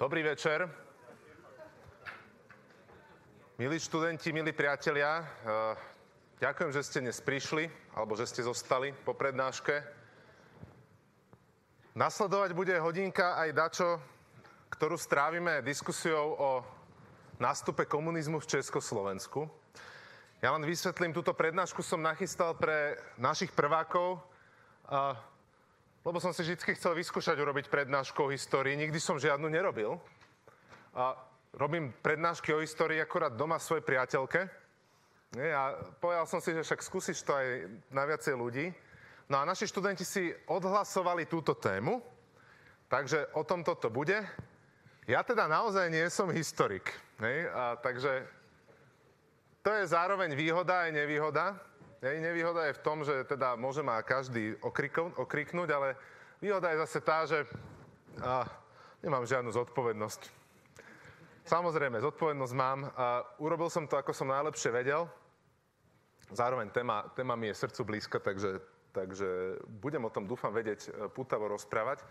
Dobrý večer. Milí študenti, milí priatelia, eh, ďakujem, že ste dnes prišli, alebo že ste zostali po prednáške. Nasledovať bude hodinka aj dačo, ktorú strávime diskusiou o nástupe komunizmu v Československu. Ja len vysvetlím, túto prednášku som nachystal pre našich prvákov, lebo som si vždy chcel vyskúšať urobiť prednášku o histórii. Nikdy som žiadnu nerobil. A robím prednášky o histórii akorát doma svojej priateľke. Nie, a povedal som si, že však skúsiš to aj na viacej ľudí. No a naši študenti si odhlasovali túto tému, takže o tom toto bude. Ja teda naozaj nie som historik, nie? A, takže to je zároveň výhoda aj nevýhoda. Jej nevýhoda je v tom, že teda môže ma každý okriknúť, ale výhoda je zase tá, že a, nemám žiadnu zodpovednosť. Samozrejme, zodpovednosť mám. A urobil som to, ako som najlepšie vedel. Zároveň téma, téma mi je srdcu blízka, takže, takže budem o tom, dúfam, vedieť e, pútavo rozprávať.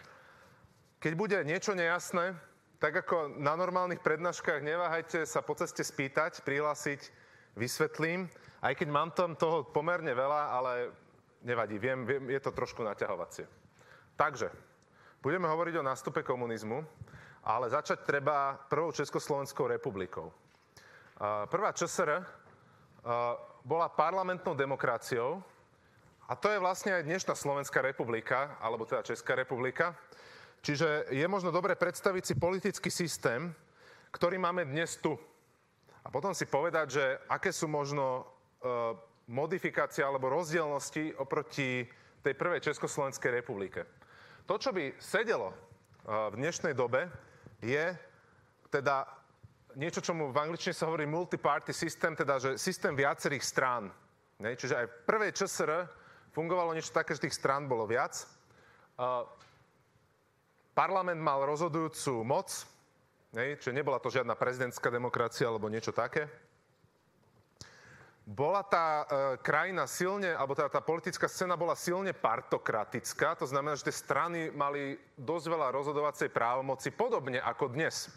Keď bude niečo nejasné, tak ako na normálnych prednáškach, neváhajte sa po ceste spýtať, prihlásiť, vysvetlím. Aj keď mám tam toho pomerne veľa, ale nevadí, viem, viem, je to trošku naťahovacie. Takže, budeme hovoriť o nástupe komunizmu, ale začať treba prvou Československou republikou. Prvá ČSR bola parlamentnou demokraciou a to je vlastne aj dnešná Slovenská republika, alebo teda Česká republika. Čiže je možno dobre predstaviť si politický systém, ktorý máme dnes tu. A potom si povedať, že aké sú možno modifikácia alebo rozdielnosti oproti tej prvej Československej republike. To, čo by sedelo eh, v dnešnej dobe, je teda niečo, čomu v angličtine sa hovorí multi-party systém, teda že systém viacerých strán. Čiže aj v prvej ČSR fungovalo niečo také, že tých strán bolo viac. Uh, parlament mal rozhodujúcu moc, ne? čiže nebola to žiadna prezidentská demokracia alebo niečo také bola tá e, krajina silne, alebo teda tá politická scéna bola silne partokratická, to znamená, že tie strany mali dosť veľa rozhodovacej právomoci, podobne ako dnes.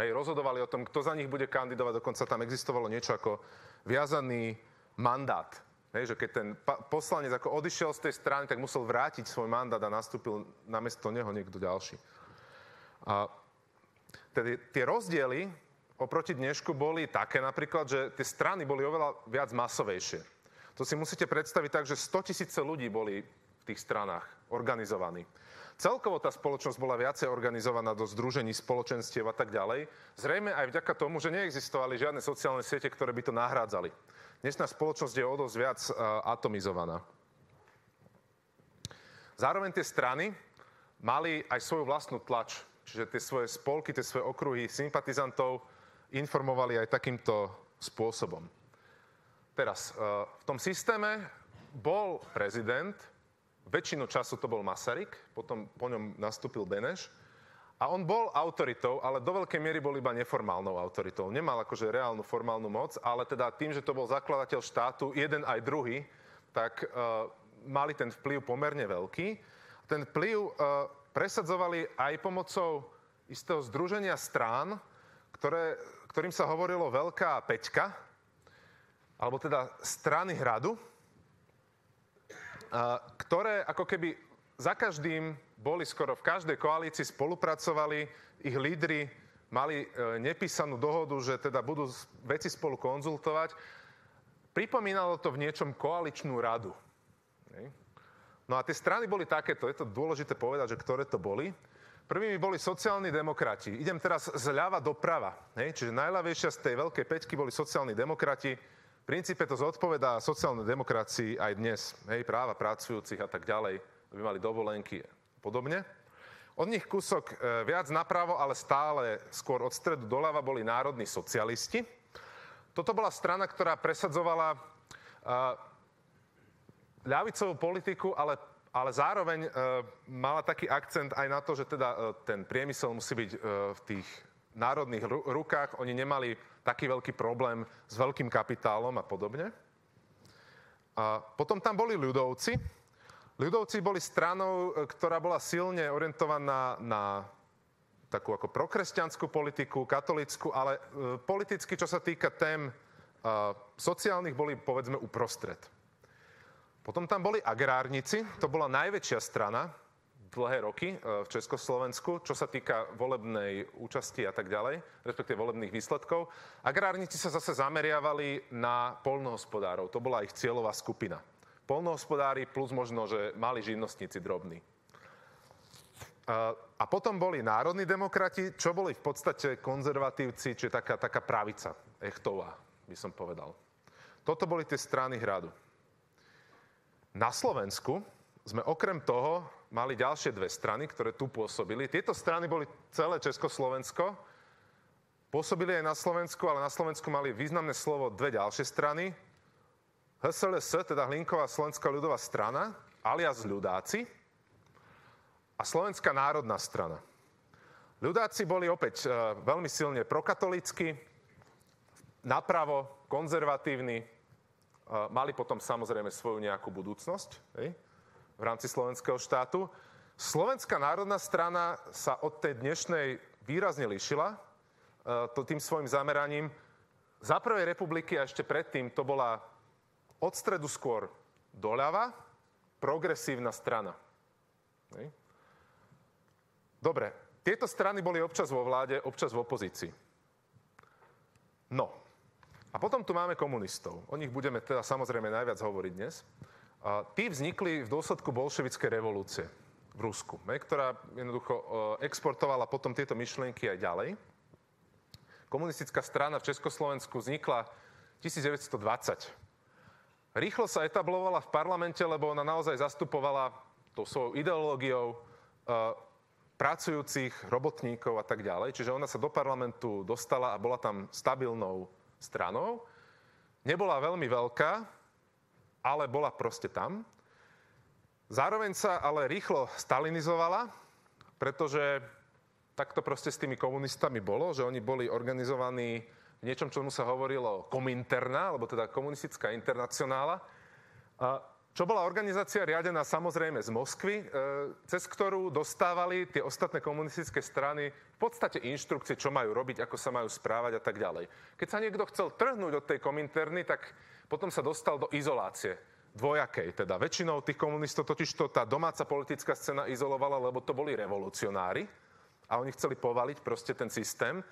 Hej, rozhodovali o tom, kto za nich bude kandidovať, dokonca tam existovalo niečo ako viazaný mandát. Hej, že keď ten poslanec ako odišiel z tej strany, tak musel vrátiť svoj mandát a nastúpil namiesto neho niekto ďalší. A tedy tie rozdiely oproti dnešku boli také napríklad, že tie strany boli oveľa viac masovejšie. To si musíte predstaviť tak, že 100 tisíce ľudí boli v tých stranách organizovaní. Celkovo tá spoločnosť bola viacej organizovaná do združení, spoločenstiev a tak ďalej. Zrejme aj vďaka tomu, že neexistovali žiadne sociálne siete, ktoré by to nahrádzali. Dnešná spoločnosť je o dosť viac uh, atomizovaná. Zároveň tie strany mali aj svoju vlastnú tlač, čiže tie svoje spolky, tie svoje okruhy sympatizantov, informovali aj takýmto spôsobom. Teraz, e, v tom systéme bol prezident, väčšinu času to bol Masaryk, potom po ňom nastúpil Beneš, a on bol autoritou, ale do veľkej miery bol iba neformálnou autoritou. Nemal akože reálnu formálnu moc, ale teda tým, že to bol zakladateľ štátu, jeden aj druhý, tak uh, mali ten vplyv pomerne veľký. Ten vplyv uh, presadzovali aj pomocou istého združenia strán, ktoré ktorým sa hovorilo Veľká Peťka, alebo teda strany hradu, ktoré ako keby za každým boli skoro v každej koalícii, spolupracovali, ich lídry mali e, nepísanú dohodu, že teda budú veci spolu konzultovať. Pripomínalo to v niečom koaličnú radu. No a tie strany boli takéto, je to dôležité povedať, že ktoré to boli. Prvými boli sociálni demokrati. Idem teraz zľava doprava. Hej? Čiže najľavejšia z tej veľkej peťky boli sociálni demokrati. V princípe to zodpovedá sociálnej demokracii aj dnes. Hej? Práva pracujúcich a tak ďalej, aby mali dovolenky a podobne. Od nich kúsok e, viac napravo, ale stále skôr od stredu doľava boli národní socialisti. Toto bola strana, ktorá presadzovala e, ľavicovú politiku, ale ale zároveň e, mala taký akcent aj na to, že teda e, ten priemysel musí byť e, v tých národných rukách. Oni nemali taký veľký problém s veľkým kapitálom a podobne. A potom tam boli ľudovci. Ľudovci boli stranou, ktorá bola silne orientovaná na takú ako prokresťanskú politiku, katolickú, ale politicky, čo sa týka tém sociálnych, boli povedzme uprostred. Potom tam boli agrárnici, to bola najväčšia strana dlhé roky e, v Československu, čo sa týka volebnej účasti a tak ďalej, respektíve volebných výsledkov. Agrárnici sa zase zameriavali na polnohospodárov, to bola ich cieľová skupina. Polnohospodári plus možno, že mali živnostníci drobní. A potom boli národní demokrati, čo boli v podstate konzervatívci, či taká, taká pravica, echtová, by som povedal. Toto boli tie strany hradu. Na Slovensku sme okrem toho mali ďalšie dve strany, ktoré tu pôsobili. Tieto strany boli celé Československo, pôsobili aj na Slovensku, ale na Slovensku mali významné slovo dve ďalšie strany. HSLS, teda Hlinková Slovenská ľudová strana, alias ľudáci, a Slovenská národná strana. Ľudáci boli opäť uh, veľmi silne prokatolícky, napravo, konzervatívni, mali potom samozrejme svoju nejakú budúcnosť hej, v rámci slovenského štátu. Slovenská národná strana sa od tej dnešnej výrazne líšila uh, to tým svojim zameraním. Za prvej republiky a ešte predtým to bola od stredu skôr doľava progresívna strana. Hej. Dobre, tieto strany boli občas vo vláde, občas v opozícii. No, a potom tu máme komunistov. O nich budeme teda samozrejme najviac hovoriť dnes. A tí vznikli v dôsledku bolševickej revolúcie v Rusku, ktorá jednoducho e, exportovala potom tieto myšlienky aj ďalej. Komunistická strana v Československu vznikla 1920. Rýchlo sa etablovala v parlamente, lebo ona naozaj zastupovala tou svojou ideológiou e, pracujúcich, robotníkov a tak ďalej. Čiže ona sa do parlamentu dostala a bola tam stabilnou stranou. Nebola veľmi veľká, ale bola proste tam. Zároveň sa ale rýchlo stalinizovala, pretože takto proste s tými komunistami bolo, že oni boli organizovaní v niečom, čomu sa hovorilo kominterna, alebo teda komunistická internacionála. A čo bola organizácia riadená samozrejme z Moskvy, e, cez ktorú dostávali tie ostatné komunistické strany v podstate inštrukcie, čo majú robiť, ako sa majú správať a tak ďalej. Keď sa niekto chcel trhnúť od tej kominterny, tak potom sa dostal do izolácie dvojakej. Teda väčšinou tých komunistov totiž to tá domáca politická scéna izolovala, lebo to boli revolucionári a oni chceli povaliť proste ten systém.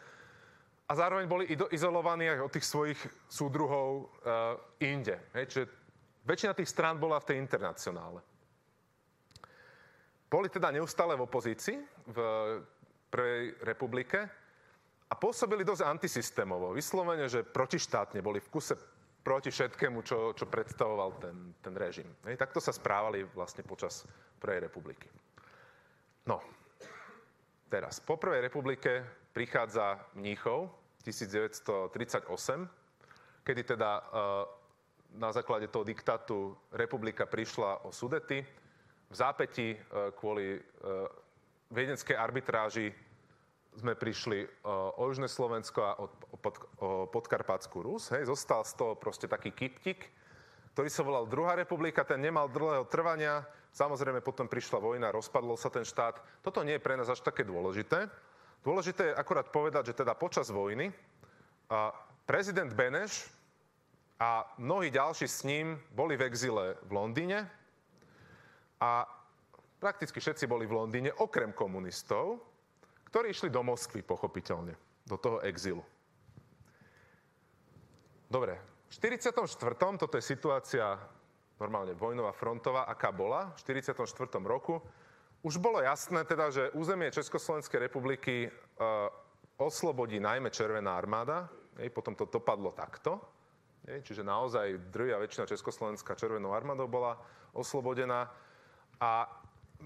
A zároveň boli izolovaní aj od tých svojich súdruhov uh, inde. Hej, čiže Väčšina tých strán bola v tej internacionále. Boli teda neustále v opozícii v Prvej republike a pôsobili dosť antisystémovo. Vyslovene, že protištátne boli v kuse proti všetkému, čo, čo predstavoval ten, ten režim. Hej, takto sa správali vlastne počas Prvej republiky. No, teraz, po Prvej republike prichádza Mníchov 1938, kedy teda uh, na základe toho diktátu republika prišla o Sudety. V zápäti e, kvôli e, viedenskej arbitráži sme prišli e, o Južné Slovensko a o, pod, o Rus. Hej. Zostal z toho proste taký kyptik, ktorý sa volal Druhá republika, ten nemal dlhého trvania. Samozrejme potom prišla vojna, rozpadlo sa ten štát. Toto nie je pre nás až také dôležité. Dôležité je akorát povedať, že teda počas vojny a prezident Beneš a mnohí ďalší s ním boli v exile v Londýne a prakticky všetci boli v Londýne, okrem komunistov, ktorí išli do Moskvy, pochopiteľne, do toho exilu. Dobre, v 44. toto je situácia normálne vojnová frontová, aká bola v 44. roku. Už bolo jasné teda, že územie Československej republiky e, oslobodí najmä Červená armáda, Ej, potom to dopadlo takto. Čiže naozaj drvia väčšina Československá červenou armádou bola oslobodená. A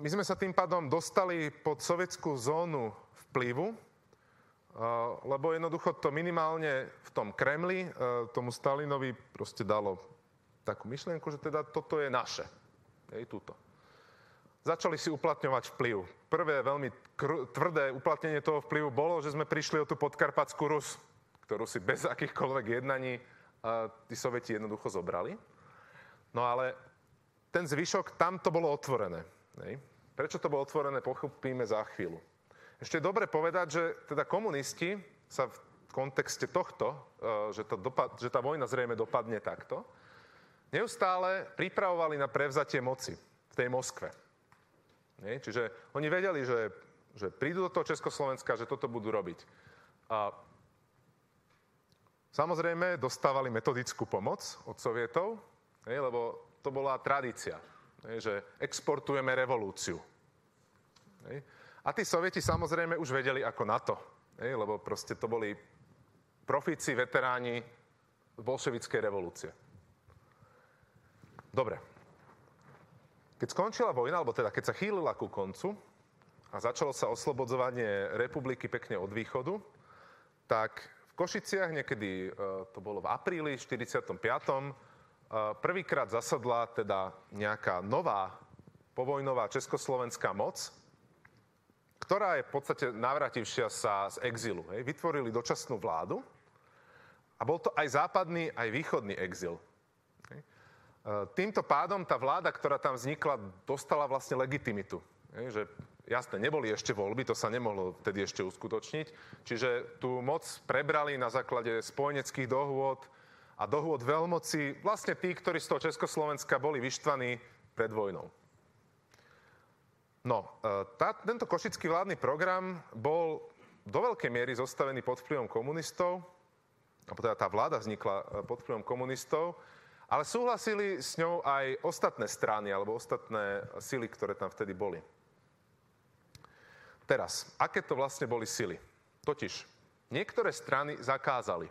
my sme sa tým pádom dostali pod sovietskú zónu vplyvu, lebo jednoducho to minimálne v tom Kremli tomu Stalinovi proste dalo takú myšlienku, že teda toto je naše. Hej, túto. Začali si uplatňovať vplyv. Prvé veľmi kr- tvrdé uplatnenie toho vplyvu bolo, že sme prišli o tú podkarpatskú Rus, ktorú si bez akýchkoľvek jednaní tí sovieti jednoducho zobrali. No ale ten zvyšok, tam to bolo otvorené. Nej? Prečo to bolo otvorené, pochopíme za chvíľu. Ešte je dobre povedať, že teda komunisti sa v kontexte tohto, e, že, to dopad, že tá vojna zrejme dopadne takto, neustále pripravovali na prevzatie moci v tej Moskve. Nie? Čiže oni vedeli, že, že prídu do toho Československa, že toto budú robiť. A samozrejme dostávali metodickú pomoc od sovietov, lebo to bola tradícia, že exportujeme revolúciu. A tí sovieti samozrejme už vedeli ako na to, lebo proste to boli profíci, veteráni bolševickej revolúcie. Dobre. Keď skončila vojna, alebo teda keď sa chýlila ku koncu a začalo sa oslobodzovanie republiky pekne od východu, tak v Košiciach niekedy, e, to bolo v apríli 45. E, prvýkrát zasadla teda nejaká nová povojnová československá moc, ktorá je v podstate navrativšia sa z exilu. Hej. Vytvorili dočasnú vládu a bol to aj západný, aj východný exil. E, týmto pádom tá vláda, ktorá tam vznikla, dostala vlastne legitimitu. že jasné, neboli ešte voľby, to sa nemohlo vtedy ešte uskutočniť. Čiže tú moc prebrali na základe spojeneckých dohôd a dohôd veľmoci vlastne tí, ktorí z toho Československa boli vyštvaní pred vojnou. No, e, tá, tento košický vládny program bol do veľkej miery zostavený pod vplyvom komunistov, alebo teda tá vláda vznikla e, pod vplyvom komunistov, ale súhlasili s ňou aj ostatné strany alebo ostatné sily, ktoré tam vtedy boli. Teraz, aké to vlastne boli sily? Totiž, niektoré strany zakázali.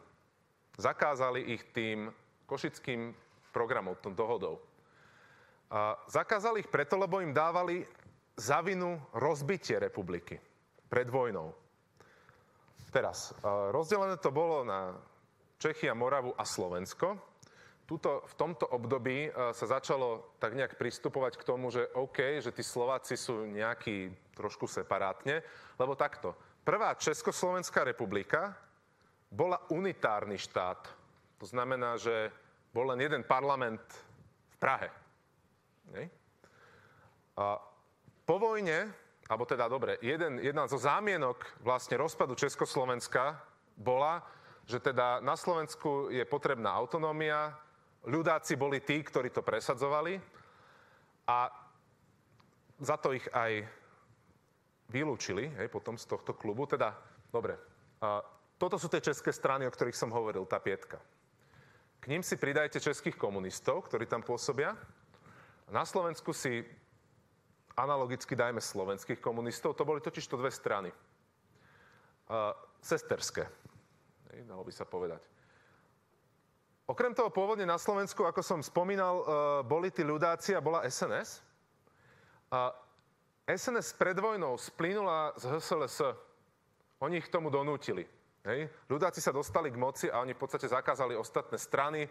Zakázali ich tým košickým programom, tom dohodou. A zakázali ich preto, lebo im dávali za vinu rozbitie republiky pred vojnou. Teraz, rozdelené to bolo na Čechy a Moravu a Slovensko tuto, v tomto období uh, sa začalo tak nejak pristupovať k tomu, že OK, že tí Slováci sú nejakí trošku separátne, lebo takto. Prvá Československá republika bola unitárny štát. To znamená, že bol len jeden parlament v Prahe. Nie? A po vojne, alebo teda dobre, jeden, jedna zo zámienok vlastne rozpadu Československa bola, že teda na Slovensku je potrebná autonómia, ľudáci boli tí, ktorí to presadzovali a za to ich aj vylúčili hej, potom z tohto klubu. Teda, dobre, a toto sú tie české strany, o ktorých som hovoril, tá pietka. K ním si pridajte českých komunistov, ktorí tam pôsobia. Na Slovensku si analogicky dajme slovenských komunistov. To boli totiž to dve strany. Uh, sesterské, dalo by sa povedať. Okrem toho pôvodne na Slovensku, ako som spomínal, e, boli tí ľudáci a bola SNS. A SNS pred vojnou splínula z HSLS. Oni ich k tomu donútili. Hej. Ľudáci sa dostali k moci a oni v podstate zakázali ostatné strany.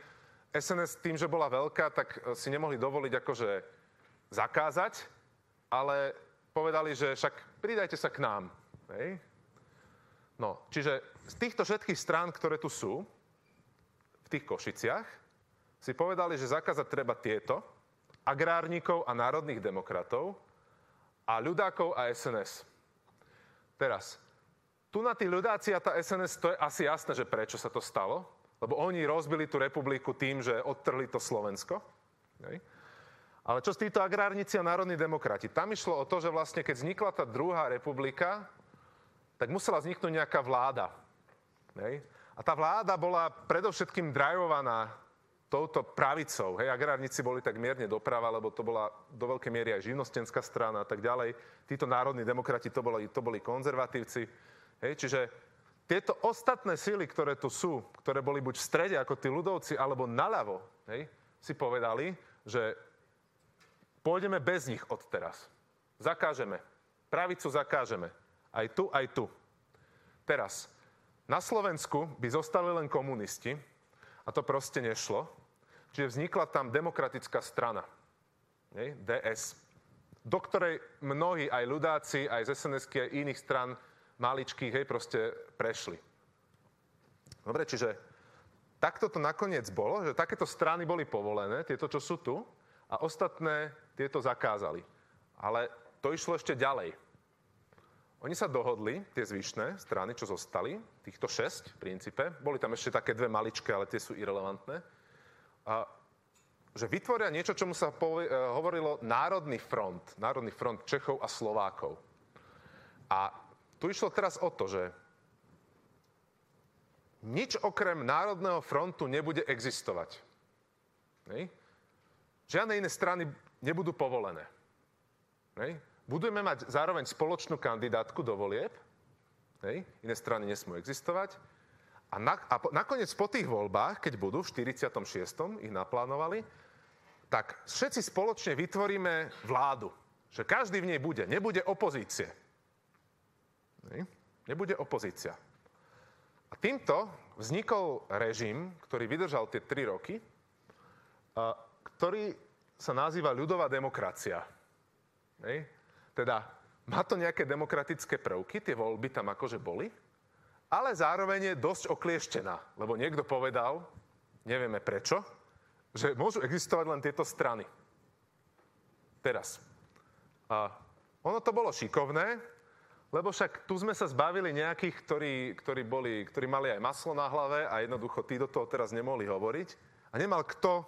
SNS tým, že bola veľká, tak e, si nemohli dovoliť akože zakázať, ale povedali, že však pridajte sa k nám. Hej. No, čiže z týchto všetkých strán, ktoré tu sú, v tých Košiciach, si povedali, že zakázať treba tieto, agrárnikov a národných demokratov a ľudákov a SNS. Teraz, tu na tí ľudáci a tá SNS, to je asi jasné, že prečo sa to stalo, lebo oni rozbili tú republiku tým, že odtrhli to Slovensko. Ale čo z títo agrárnici a národní demokrati? Tam išlo o to, že vlastne keď vznikla tá druhá republika, tak musela vzniknúť nejaká vláda. A tá vláda bola predovšetkým drajovaná touto pravicou. Hej, agrárnici boli tak mierne doprava, lebo to bola do veľkej miery aj živnostenská strana a tak ďalej. Títo národní demokrati to boli, to boli konzervatívci. Hej, čiže tieto ostatné síly, ktoré tu sú, ktoré boli buď v strede ako tí ľudovci, alebo naľavo, hej, si povedali, že pôjdeme bez nich od teraz. Zakážeme. Pravicu zakážeme. Aj tu, aj tu. Teraz, na Slovensku by zostali len komunisti a to proste nešlo. Čiže vznikla tam demokratická strana, nie? DS, do ktorej mnohí aj ľudáci, aj z sns aj iných stran maličkých, hej, proste prešli. Dobre, čiže takto to nakoniec bolo, že takéto strany boli povolené, tieto, čo sú tu, a ostatné tieto zakázali. Ale to išlo ešte ďalej. Oni sa dohodli, tie zvyšné strany, čo zostali, týchto šesť v princípe, boli tam ešte také dve maličké, ale tie sú irrelevantné, že vytvoria niečo, čomu sa povie, hovorilo Národný front, Národný front Čechov a Slovákov. A tu išlo teraz o to, že nič okrem Národného frontu nebude existovať. Hej? Žiadne iné strany nebudú povolené. Hej? Budeme mať zároveň spoločnú kandidátku do volieb, hej? iné strany nesmú existovať. A, na, a po, nakoniec po tých voľbách, keď budú, v 46. ich naplánovali, tak všetci spoločne vytvoríme vládu. Že každý v nej bude. Nebude opozície. Nebude opozícia. A týmto vznikol režim, ktorý vydržal tie tri roky, a, ktorý sa nazýva ľudová demokracia. Teda má to nejaké demokratické prvky, tie voľby tam akože boli, ale zároveň je dosť oklieštená, lebo niekto povedal, nevieme prečo, že môžu existovať len tieto strany. Teraz. A ono to bolo šikovné, lebo však tu sme sa zbavili nejakých, ktorí, ktorí, boli, ktorí mali aj maslo na hlave a jednoducho tí do toho teraz nemohli hovoriť a nemal kto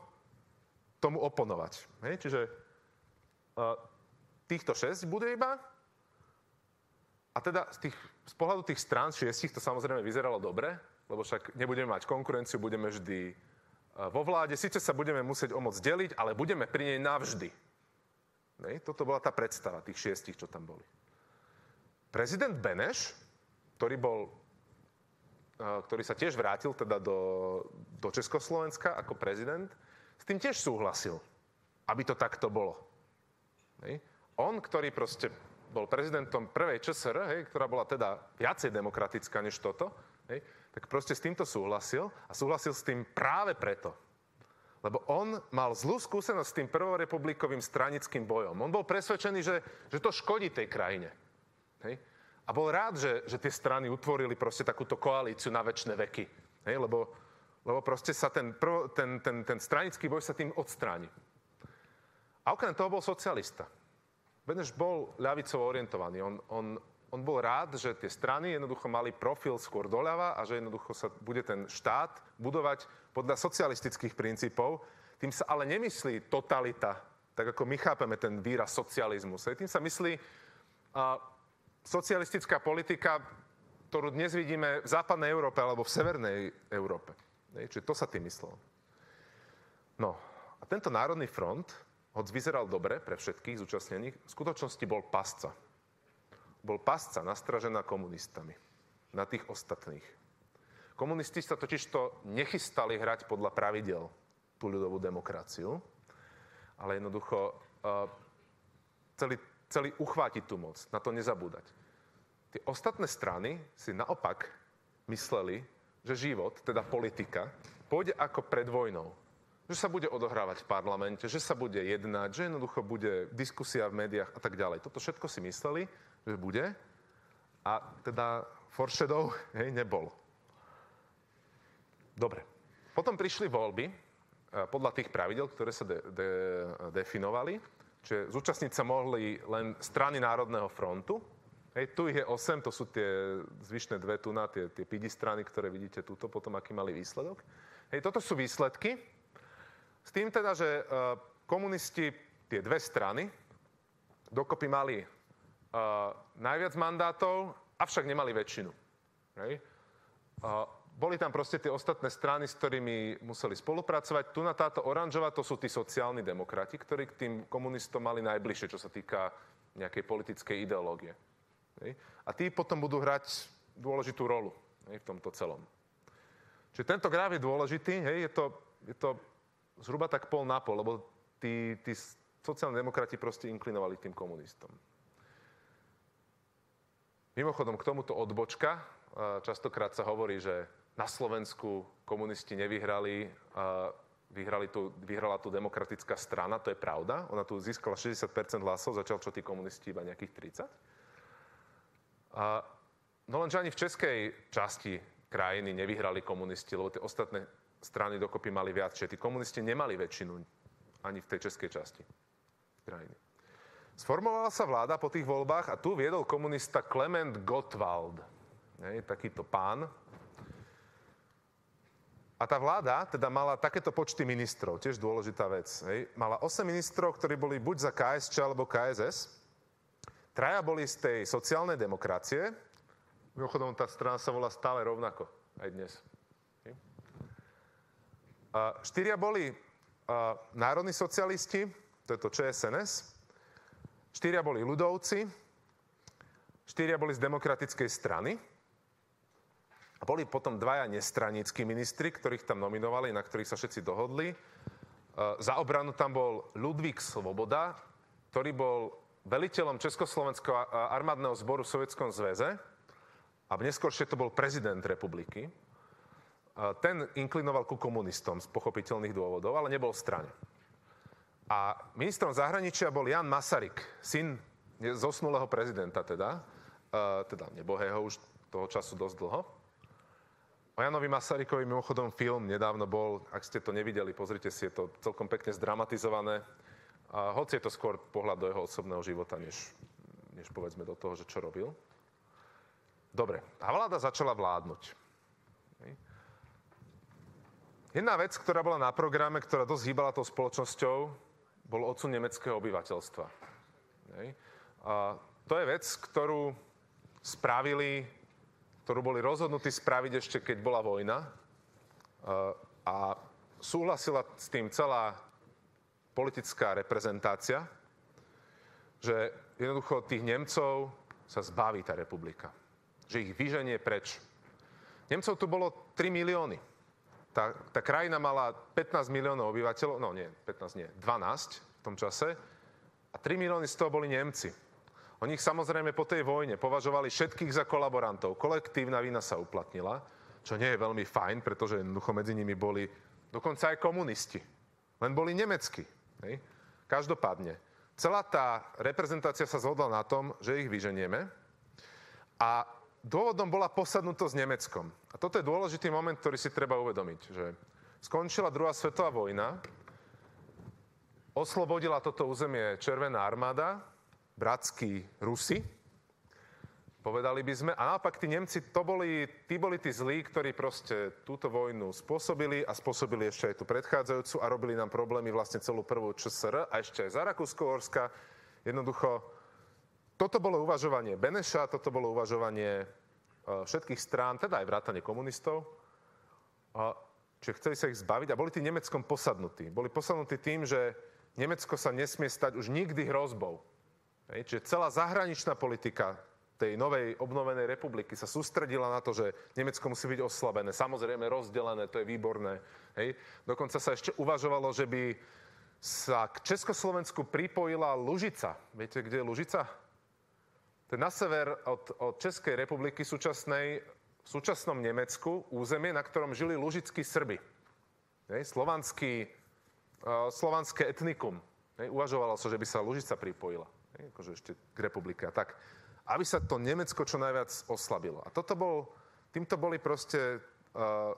tomu oponovať. Hej? Čiže uh, týchto šesť bude iba. A teda z, tých, z pohľadu tých strán šiestich to samozrejme vyzeralo dobre, lebo však nebudeme mať konkurenciu, budeme vždy e, vo vláde. Sice sa budeme musieť o moc deliť, ale budeme pri nej navždy. Nej? Toto bola tá predstava tých šiestich, čo tam boli. Prezident Beneš, ktorý bol e, ktorý sa tiež vrátil teda do, do Československa ako prezident, s tým tiež súhlasil, aby to takto bolo. On, ktorý proste bol prezidentom prvej ČSR, hej, ktorá bola teda viacej demokratická než toto, hej, tak proste s týmto súhlasil a súhlasil s tým práve preto. Lebo on mal zlú skúsenosť s tým prvorepublikovým stranickým bojom. On bol presvedčený, že, že to škodí tej krajine. Hej? A bol rád, že, že tie strany utvorili proste takúto koalíciu na väčšie veky. Hej? Lebo, lebo proste sa ten, prv, ten, ten, ten stranický boj sa tým odstráni. A okrem toho bol socialista. Beneš bol ľavicovo orientovaný. On, on, on bol rád, že tie strany jednoducho mali profil skôr doľava a že jednoducho sa bude ten štát budovať podľa socialistických princípov. Tým sa ale nemyslí totalita, tak ako my chápeme ten výraz socializmus. Tým sa myslí a, socialistická politika, ktorú dnes vidíme v západnej Európe alebo v severnej Európe. Čiže to sa tým myslelo. No a tento Národný front hoď vyzeral dobre pre všetkých zúčastnených, v skutočnosti bol pasca. Bol pasca nastražená komunistami na tých ostatných. Komunisti sa totiž to nechystali hrať podľa pravidel tú ľudovú demokraciu, ale jednoducho uh, chceli, chceli uchvátiť tú moc, na to nezabúdať. Tie ostatné strany si naopak mysleli, že život, teda politika, pôjde ako pred vojnou že sa bude odohrávať v parlamente, že sa bude jednať, že jednoducho bude diskusia v médiách a tak ďalej. Toto všetko si mysleli, že bude a teda foreshadow hej, nebol. Dobre. Potom prišli voľby e, podľa tých pravidel, ktoré sa de- de- definovali. Čiže zúčastniť sa mohli len strany Národného frontu. Hej, tu ich je 8, to sú tie zvyšné dve tu na tie, tie pidi strany, ktoré vidíte túto, potom aký mali výsledok. Hej, toto sú výsledky. S tým teda, že e, komunisti, tie dve strany, dokopy mali uh, najviac mandátov, avšak nemali väčšinu. Hej? Boli tam proste tie ostatné strany, s ktorými museli spolupracovať. Tu na táto oranžová, to sú tí sociálni demokrati, ktorí k tým komunistom mali najbližšie, čo sa týka nejakej politickej ideológie. Hej? A tí potom budú hrať dôležitú rolu hej, v tomto celom. Čiže tento gráf je dôležitý, hej, je to, je to zhruba tak pol na pol, lebo tí, tí sociálni demokrati proste inklinovali tým komunistom. Mimochodom, k tomuto odbočka. Častokrát sa hovorí, že na Slovensku komunisti nevyhrali, vyhrali tu, vyhrala tu demokratická strana, to je pravda. Ona tu získala 60% hlasov, začal čo tí komunisti iba nejakých 30. A, no lenže ani v českej časti krajiny nevyhrali komunisti, lebo tie ostatné strany dokopy mali viac, čiže tí komunisti nemali väčšinu ani v tej českej časti krajiny. Sformovala sa vláda po tých voľbách a tu viedol komunista Klement Gottwald. Hej, takýto pán. A tá vláda teda mala takéto počty ministrov, tiež dôležitá vec. Hej. Mala 8 ministrov, ktorí boli buď za KSČ alebo KSS. Traja boli z tej sociálnej demokracie. Mimochodom, tá strana sa volá stále rovnako, aj dnes. Štyria boli národní socialisti, to je to ČSNS, Štyria boli ľudovci, štyria boli z demokratickej strany a boli potom dvaja nestraníckí ministri, ktorých tam nominovali, na ktorých sa všetci dohodli. Za obranu tam bol Ludvík Svoboda, ktorý bol veliteľom Československého armádneho zboru v Sovietskom zväze a neskôršie to bol prezident republiky. E, ten inklinoval ku komunistom z pochopiteľných dôvodov, ale nebol v strane. A ministrom zahraničia bol Jan Masaryk, syn zosnulého prezidenta teda, uh, teda nebohého už toho času dosť dlho. O Janovi Masarykovi mimochodom film nedávno bol, ak ste to nevideli, pozrite si, je to celkom pekne zdramatizované. A hoci je to skôr pohľad do jeho osobného života, než, než povedzme do toho, že čo robil. Dobre, a vláda začala vládnuť. Jedna vec, ktorá bola na programe, ktorá dosť hýbala tou spoločnosťou, bol odsun nemeckého obyvateľstva. Hej. A to je vec, ktorú spravili, ktorú boli rozhodnutí spraviť ešte, keď bola vojna. A, súhlasila s tým celá politická reprezentácia, že jednoducho tých Nemcov sa zbaví tá republika. Že ich vyženie preč. Nemcov tu bolo 3 milióny. Tá, tá krajina mala 15 miliónov obyvateľov, no nie, 15 nie, 12 v tom čase a 3 milióny z toho boli Nemci. Oni ich samozrejme po tej vojne považovali všetkých za kolaborantov. Kolektívna vina sa uplatnila, čo nie je veľmi fajn, pretože jednoducho medzi nimi boli dokonca aj komunisti. Len boli nemeckí. Hej? Každopádne, celá tá reprezentácia sa zhodla na tom, že ich vyženieme a dôvodom bola posadnutosť Nemeckom. A toto je dôležitý moment, ktorý si treba uvedomiť, že skončila druhá svetová vojna, oslobodila toto územie Červená armáda, bratskí Rusi, povedali by sme. A naopak tí Nemci, to boli, tí boli tí zlí, ktorí proste túto vojnu spôsobili a spôsobili ešte aj tú predchádzajúcu a robili nám problémy vlastne celú prvú ČSR a ešte aj za Rakúsko-Horska. Jednoducho toto bolo uvažovanie Beneša, toto bolo uvažovanie e, všetkých strán, teda aj vrátane komunistov. Čiže chceli sa ich zbaviť a boli tí Nemeckom posadnutí. Boli posadnutí tým, že Nemecko sa nesmie stať už nikdy hrozbou. Čiže celá zahraničná politika tej novej obnovenej republiky sa sústredila na to, že Nemecko musí byť oslabené, samozrejme rozdelené, to je výborné. Hej. Dokonca sa ešte uvažovalo, že by sa k Československu pripojila Lužica. Viete, kde je Lužica? Na sever od, od Českej republiky súčasnej, v súčasnom Nemecku územie, na ktorom žili lužickí Srby. Slovanský, uh, slovanské etnikum. Hej, uvažovalo sa, že by sa Lužica pripojila. Hej, akože ešte k republike. A tak, aby sa to Nemecko čo najviac oslabilo. A toto bol, týmto boli proste uh,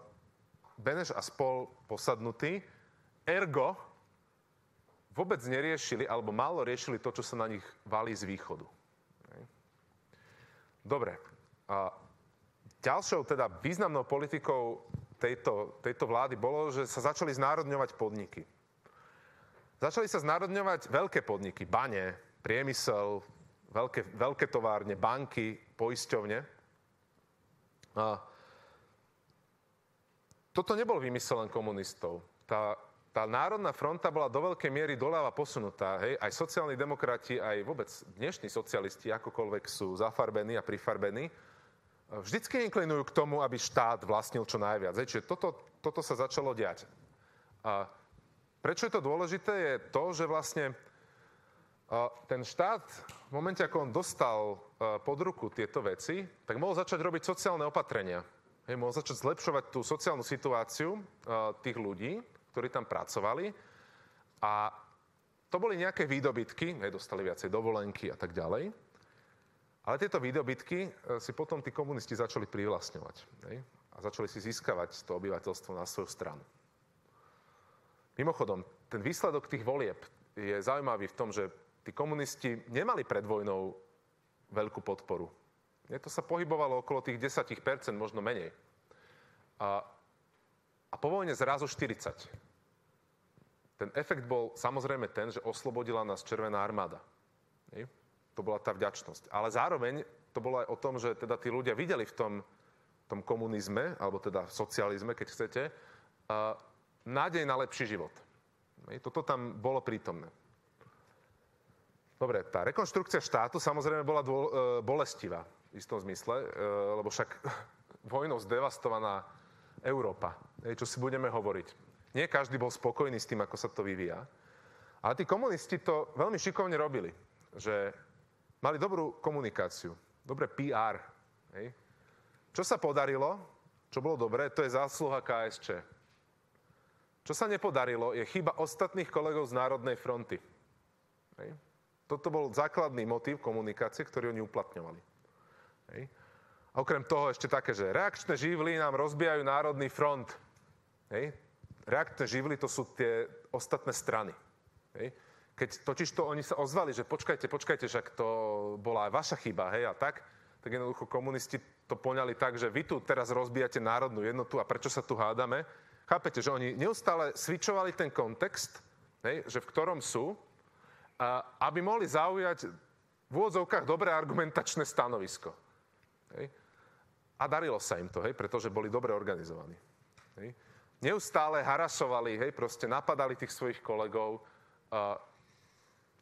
Beneš a spol posadnutí. Ergo vôbec neriešili, alebo málo riešili to, čo sa na nich valí z východu. Dobre. A ďalšou teda významnou politikou tejto, tejto vlády bolo, že sa začali znárodňovať podniky. Začali sa znárodňovať veľké podniky, bane, priemysel, veľké, veľké továrne, banky, poisťovne. A toto nebol vymysel len komunistov. Tá, tá národná fronta bola do veľkej miery doľava posunutá. Hej? Aj sociálni demokrati, aj vôbec dnešní socialisti, akokoľvek sú zafarbení a prifarbení, vždycky inklinujú k tomu, aby štát vlastnil čo najviac. Hej? Čiže toto, toto sa začalo diať. A prečo je to dôležité, je to, že vlastne ten štát, v momente, ako on dostal pod ruku tieto veci, tak mohol začať robiť sociálne opatrenia. Hej, mohol začať zlepšovať tú sociálnu situáciu tých ľudí, ktorí tam pracovali. A to boli nejaké výdobytky, dostali viacej dovolenky a tak ďalej. Ale tieto výdobytky e, si potom tí komunisti začali privlastňovať. Ne? A začali si získavať to obyvateľstvo na svoju stranu. Mimochodom, ten výsledok tých volieb je zaujímavý v tom, že tí komunisti nemali pred vojnou veľkú podporu. Nie, to sa pohybovalo okolo tých 10%, možno menej. A po vojne zrazu 40. Ten efekt bol samozrejme ten, že oslobodila nás Červená armáda. To bola tá vďačnosť. Ale zároveň to bolo aj o tom, že teda tí ľudia videli v tom, tom komunizme, alebo teda v socializme, keď chcete, nádej na lepší život. Toto tam bolo prítomné. Dobre, tá rekonštrukcia štátu samozrejme bola dô, e, bolestivá v istom zmysle, e, lebo však vojnou zdevastovaná Európa, čo si budeme hovoriť. Nie každý bol spokojný s tým, ako sa to vyvíja. Ale tí komunisti to veľmi šikovne robili, že mali dobrú komunikáciu, dobré PR. Hej. Čo sa podarilo, čo bolo dobré, to je zásluha KSČ. Čo sa nepodarilo, je chyba ostatných kolegov z Národnej fronty. Hej. Toto bol základný motív komunikácie, ktorý oni uplatňovali. Hej. A okrem toho ešte také, že reakčné živly nám rozbijajú Národný front. Hej. Reakčné živly to sú tie ostatné strany. Hej. Keď totiž to oni sa ozvali, že počkajte, počkajte, však to bola aj vaša chyba, hej, a tak, tak jednoducho komunisti to poňali tak, že vy tu teraz rozbijate národnú jednotu a prečo sa tu hádame? Chápete, že oni neustále svičovali ten kontext, hej, že v ktorom sú, aby mohli zaujať v úvodzovkách dobré argumentačné stanovisko. Hej. A darilo sa im to, hej, pretože boli dobre organizovaní. Hej. Neustále harasovali, hej, proste napadali tých svojich kolegov, uh,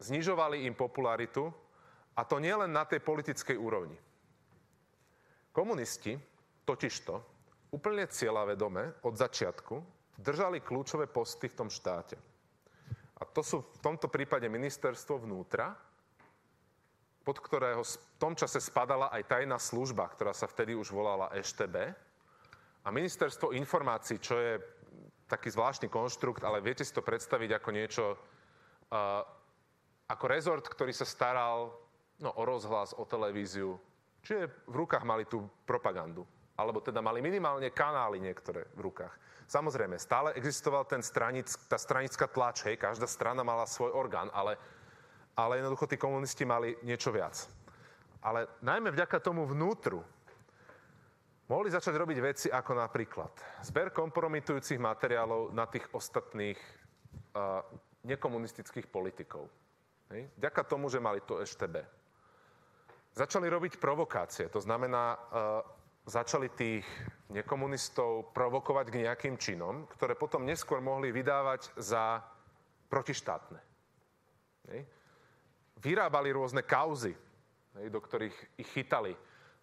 znižovali im popularitu a to nielen na tej politickej úrovni. Komunisti totižto úplne cieľavedome od začiatku držali kľúčové posty v tom štáte. A to sú v tomto prípade ministerstvo vnútra, pod ktorého v tom čase spadala aj tajná služba, ktorá sa vtedy už volala EŠTB. A ministerstvo informácií, čo je taký zvláštny konštrukt, ale viete si to predstaviť ako niečo, uh, ako rezort, ktorý sa staral no, o rozhlas, o televíziu. Čiže v rukách mali tú propagandu. Alebo teda mali minimálne kanály niektoré v rukách. Samozrejme, stále existoval ten stranic, tá stranická tlač, hej, každá strana mala svoj orgán, ale, ale jednoducho tí komunisti mali niečo viac. Ale najmä vďaka tomu vnútru mohli začať robiť veci ako napríklad zber kompromitujúcich materiálov na tých ostatných uh, nekomunistických politikov. Hej. Vďaka tomu, že mali to EŠTB. Začali robiť provokácie, to znamená, uh, začali tých nekomunistov provokovať k nejakým činom, ktoré potom neskôr mohli vydávať za protištátne. Hej. Vyrábali rôzne kauzy, do ktorých ich chytali.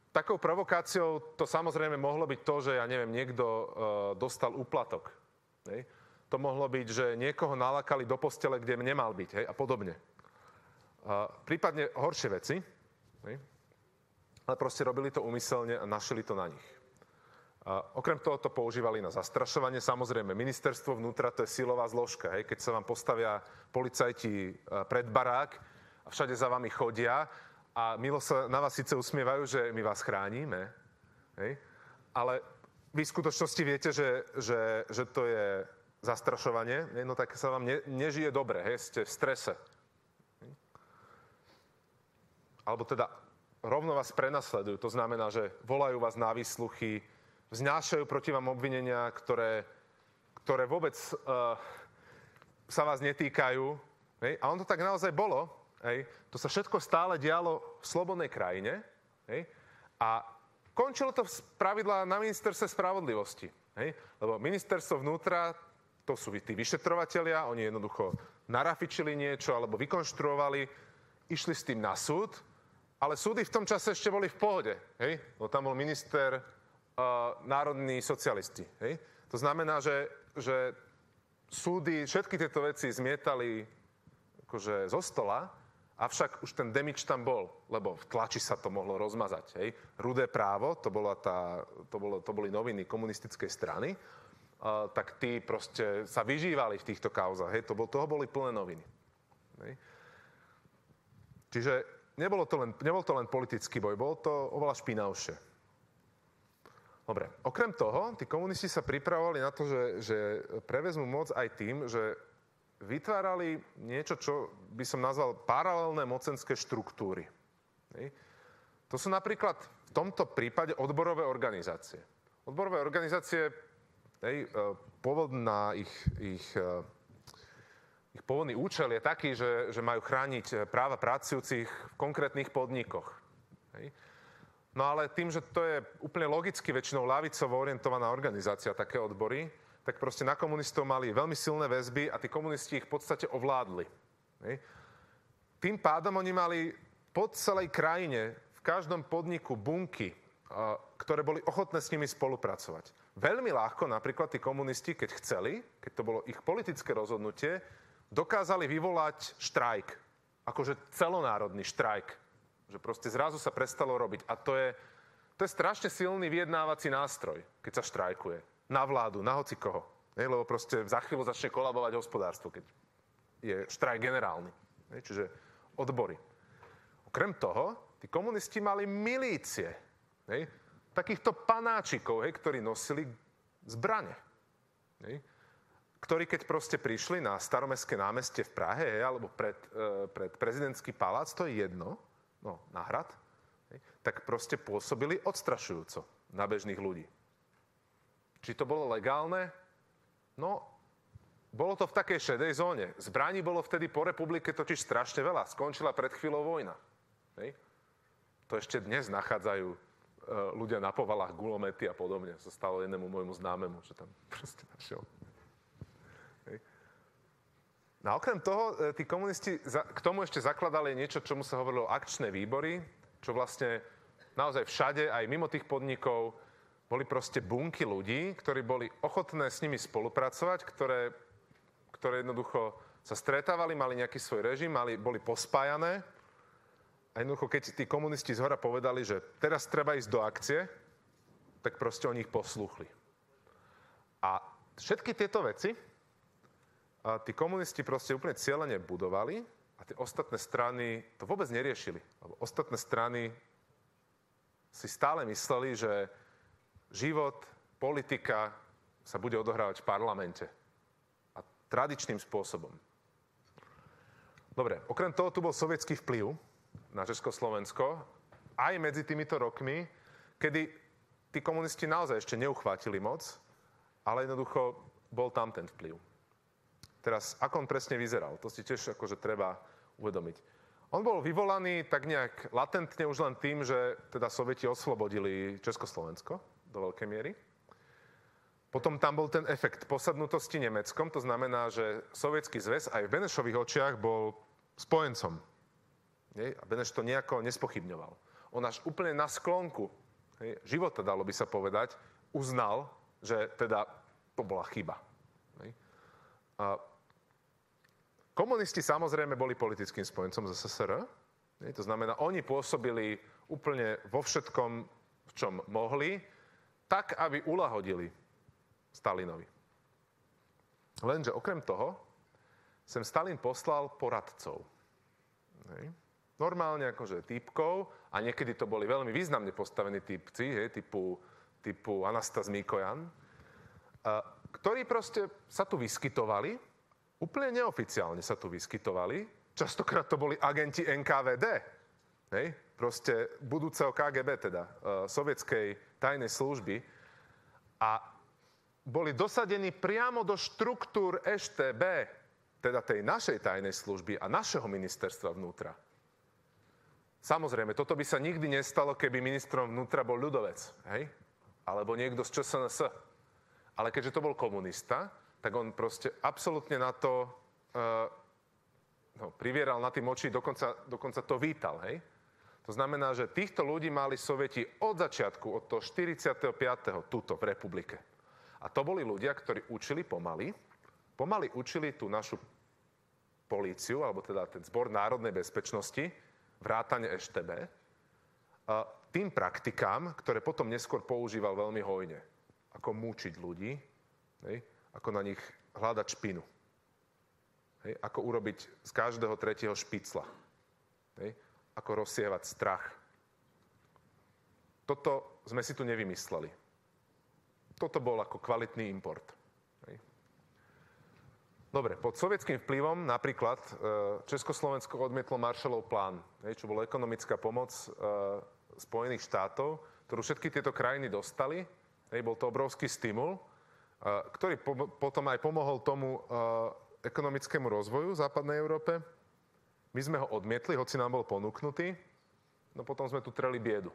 Takou provokáciou to samozrejme mohlo byť to, že ja neviem, niekto uh, dostal úplatok. To mohlo byť, že niekoho nalakali do postele, kde nemal byť a podobne. Uh, prípadne horšie veci. Hej ale proste robili to umyselne a našli to na nich. A okrem toho to používali na zastrašovanie. Samozrejme, ministerstvo vnútra to je silová zložka. Hej? Keď sa vám postavia policajti e, pred barák a všade za vami chodia a milo sa na vás síce usmievajú, že my vás chránime, hej? ale vy v skutočnosti viete, že, že, že to je zastrašovanie, no tak sa vám ne, nežije dobre, hej? ste v strese. Alebo teda rovno vás prenasledujú. To znamená, že volajú vás na výsluchy, vznášajú proti vám obvinenia, ktoré, ktoré vôbec uh, sa vás netýkajú. Hej? A on to tak naozaj bolo. Hej? To sa všetko stále dialo v slobodnej krajine. Hej? A končilo to pravidla na ministerstve spravodlivosti. Hej? Lebo ministerstvo vnútra, to sú tí vyšetrovatelia, oni jednoducho narafičili niečo alebo vykonštruovali, išli s tým na súd ale súdy v tom čase ešte boli v pohode, hej? No tam bol minister uh, národní socialisti, hej? To znamená, že, že súdy všetky tieto veci zmietali akože zo stola, avšak už ten demič tam bol, lebo v tlači sa to mohlo rozmazať, hej? Rudé právo, to, bola tá, to, bolo, to boli noviny komunistickej strany, uh, tak tí proste sa vyžívali v týchto kauzach, hej? To bol, toho boli plné noviny. Hej? Čiže nebolo to len, nebol to len politický boj, bol to oveľa špinavšie. Dobre, okrem toho, tí komunisti sa pripravovali na to, že, že prevezmú moc aj tým, že vytvárali niečo, čo by som nazval paralelné mocenské štruktúry. To sú napríklad v tomto prípade odborové organizácie. Odborové organizácie, e, pôvodná ich, ich, e, ich pôvodný účel je taký, že, že majú chrániť práva pracujúcich v konkrétnych podnikoch. Hej. No ale tým, že to je úplne logicky väčšinou lavicovo orientovaná organizácia, také odbory, tak proste na komunistov mali veľmi silné väzby a tí komunisti ich v podstate ovládli. Tým pádom oni mali po celej krajine, v každom podniku bunky, ktoré boli ochotné s nimi spolupracovať. Veľmi ľahko napríklad tí komunisti, keď chceli, keď to bolo ich politické rozhodnutie, dokázali vyvolať štrajk. Akože celonárodný štrajk že proste zrazu sa prestalo robiť. A to je, to je strašne silný vyjednávací nástroj, keď sa štrajkuje. Na vládu, na hoci koho. Lebo proste za chvíľu začne kolabovať hospodárstvo, keď je štrajk generálny. Ne? Čiže odbory. Okrem toho, tí komunisti mali milície. Takýchto panáčikov, hej, ktorí nosili zbrane. Ne? ktorí keď proste prišli na staromestské námestie v Prahe, hej, alebo pred, e, pred prezidentský palác, to je jedno, no, na hrad, tak proste pôsobili odstrašujúco na bežných ľudí. Či to bolo legálne? No, bolo to v takej šedej zóne. Zbraní bolo vtedy po republike totiž strašne veľa. Skončila pred chvíľou vojna. Hej. To ešte dnes nachádzajú e, ľudia na povalách gulomety a podobne. Sa stalo jednému môjmu známemu, že tam proste našiel No a okrem toho, e, tí komunisti k tomu ešte zakladali niečo, čomu sa hovorilo akčné výbory, čo vlastne naozaj všade, aj mimo tých podnikov, boli proste bunky ľudí, ktorí boli ochotné s nimi spolupracovať, ktoré, ktoré jednoducho sa stretávali, mali nejaký svoj režim, mali, boli pospájané. A jednoducho, keď tí komunisti z hora povedali, že teraz treba ísť do akcie, tak proste oni ich posluchli. A všetky tieto veci, a tí komunisti proste úplne cieľene budovali a tie ostatné strany to vôbec neriešili. Lebo ostatné strany si stále mysleli, že život, politika sa bude odohrávať v parlamente. A tradičným spôsobom. Dobre, okrem toho tu bol sovietský vplyv na Československo aj medzi týmito rokmi, kedy tí komunisti naozaj ešte neuchvátili moc, ale jednoducho bol tam ten vplyv. Teraz, ako on presne vyzeral, to si tiež akože treba uvedomiť. On bol vyvolaný tak nejak latentne už len tým, že teda Sovieti oslobodili Československo do veľkej miery. Potom tam bol ten efekt posadnutosti Nemeckom, to znamená, že Sovietský zväz aj v Benešových očiach bol spojencom. Nie? A Beneš to nejako nespochybňoval. On až úplne na sklonku hej, života, dalo by sa povedať, uznal, že teda to bola chyba. Hej. A Komunisti samozrejme boli politickým spojencom z SSR. To znamená, oni pôsobili úplne vo všetkom, v čom mohli, tak, aby ulahodili Stalinovi. Lenže okrem toho sem Stalin poslal poradcov. Hej. Normálne akože typkov, a niekedy to boli veľmi významne postavení typci, hej, typu, typu Anastas Mikojan, ktorí proste sa tu vyskytovali Úplne neoficiálne sa tu vyskytovali. Častokrát to boli agenti NKVD. Hej? Proste budúceho KGB, teda uh, sovietskej tajnej služby. A boli dosadení priamo do štruktúr EŠTB, teda tej našej tajnej služby a našeho ministerstva vnútra. Samozrejme, toto by sa nikdy nestalo, keby ministrom vnútra bol ľudovec, hej? Alebo niekto z ČSNS. Ale keďže to bol komunista, tak on proste absolútne na to uh, no, privieral na tým oči, dokonca, dokonca to vítal, hej? To znamená, že týchto ľudí mali Sovieti od začiatku, od toho 45. tuto v republike. A to boli ľudia, ktorí učili pomaly, pomaly učili tú našu políciu, alebo teda ten zbor národnej bezpečnosti, vrátane EŠTB, tým praktikám, ktoré potom neskôr používal veľmi hojne. Ako múčiť ľudí, hej? ako na nich hľadať špinu. Hej? Ako urobiť z každého tretieho špicla. Hej? Ako rozsievať strach. Toto sme si tu nevymysleli. Toto bol ako kvalitný import. Dobre, pod sovietským vplyvom napríklad e, Československo odmietlo Marshallov plán, čo bolo ekonomická pomoc e, Spojených štátov, ktorú všetky tieto krajiny dostali. Bol to obrovský stimul, e, ktorý potom aj pomohol tomu ekonomickému rozvoju v západnej Európe. My sme ho odmietli, hoci nám bol ponúknutý, no potom sme tu treli biedu.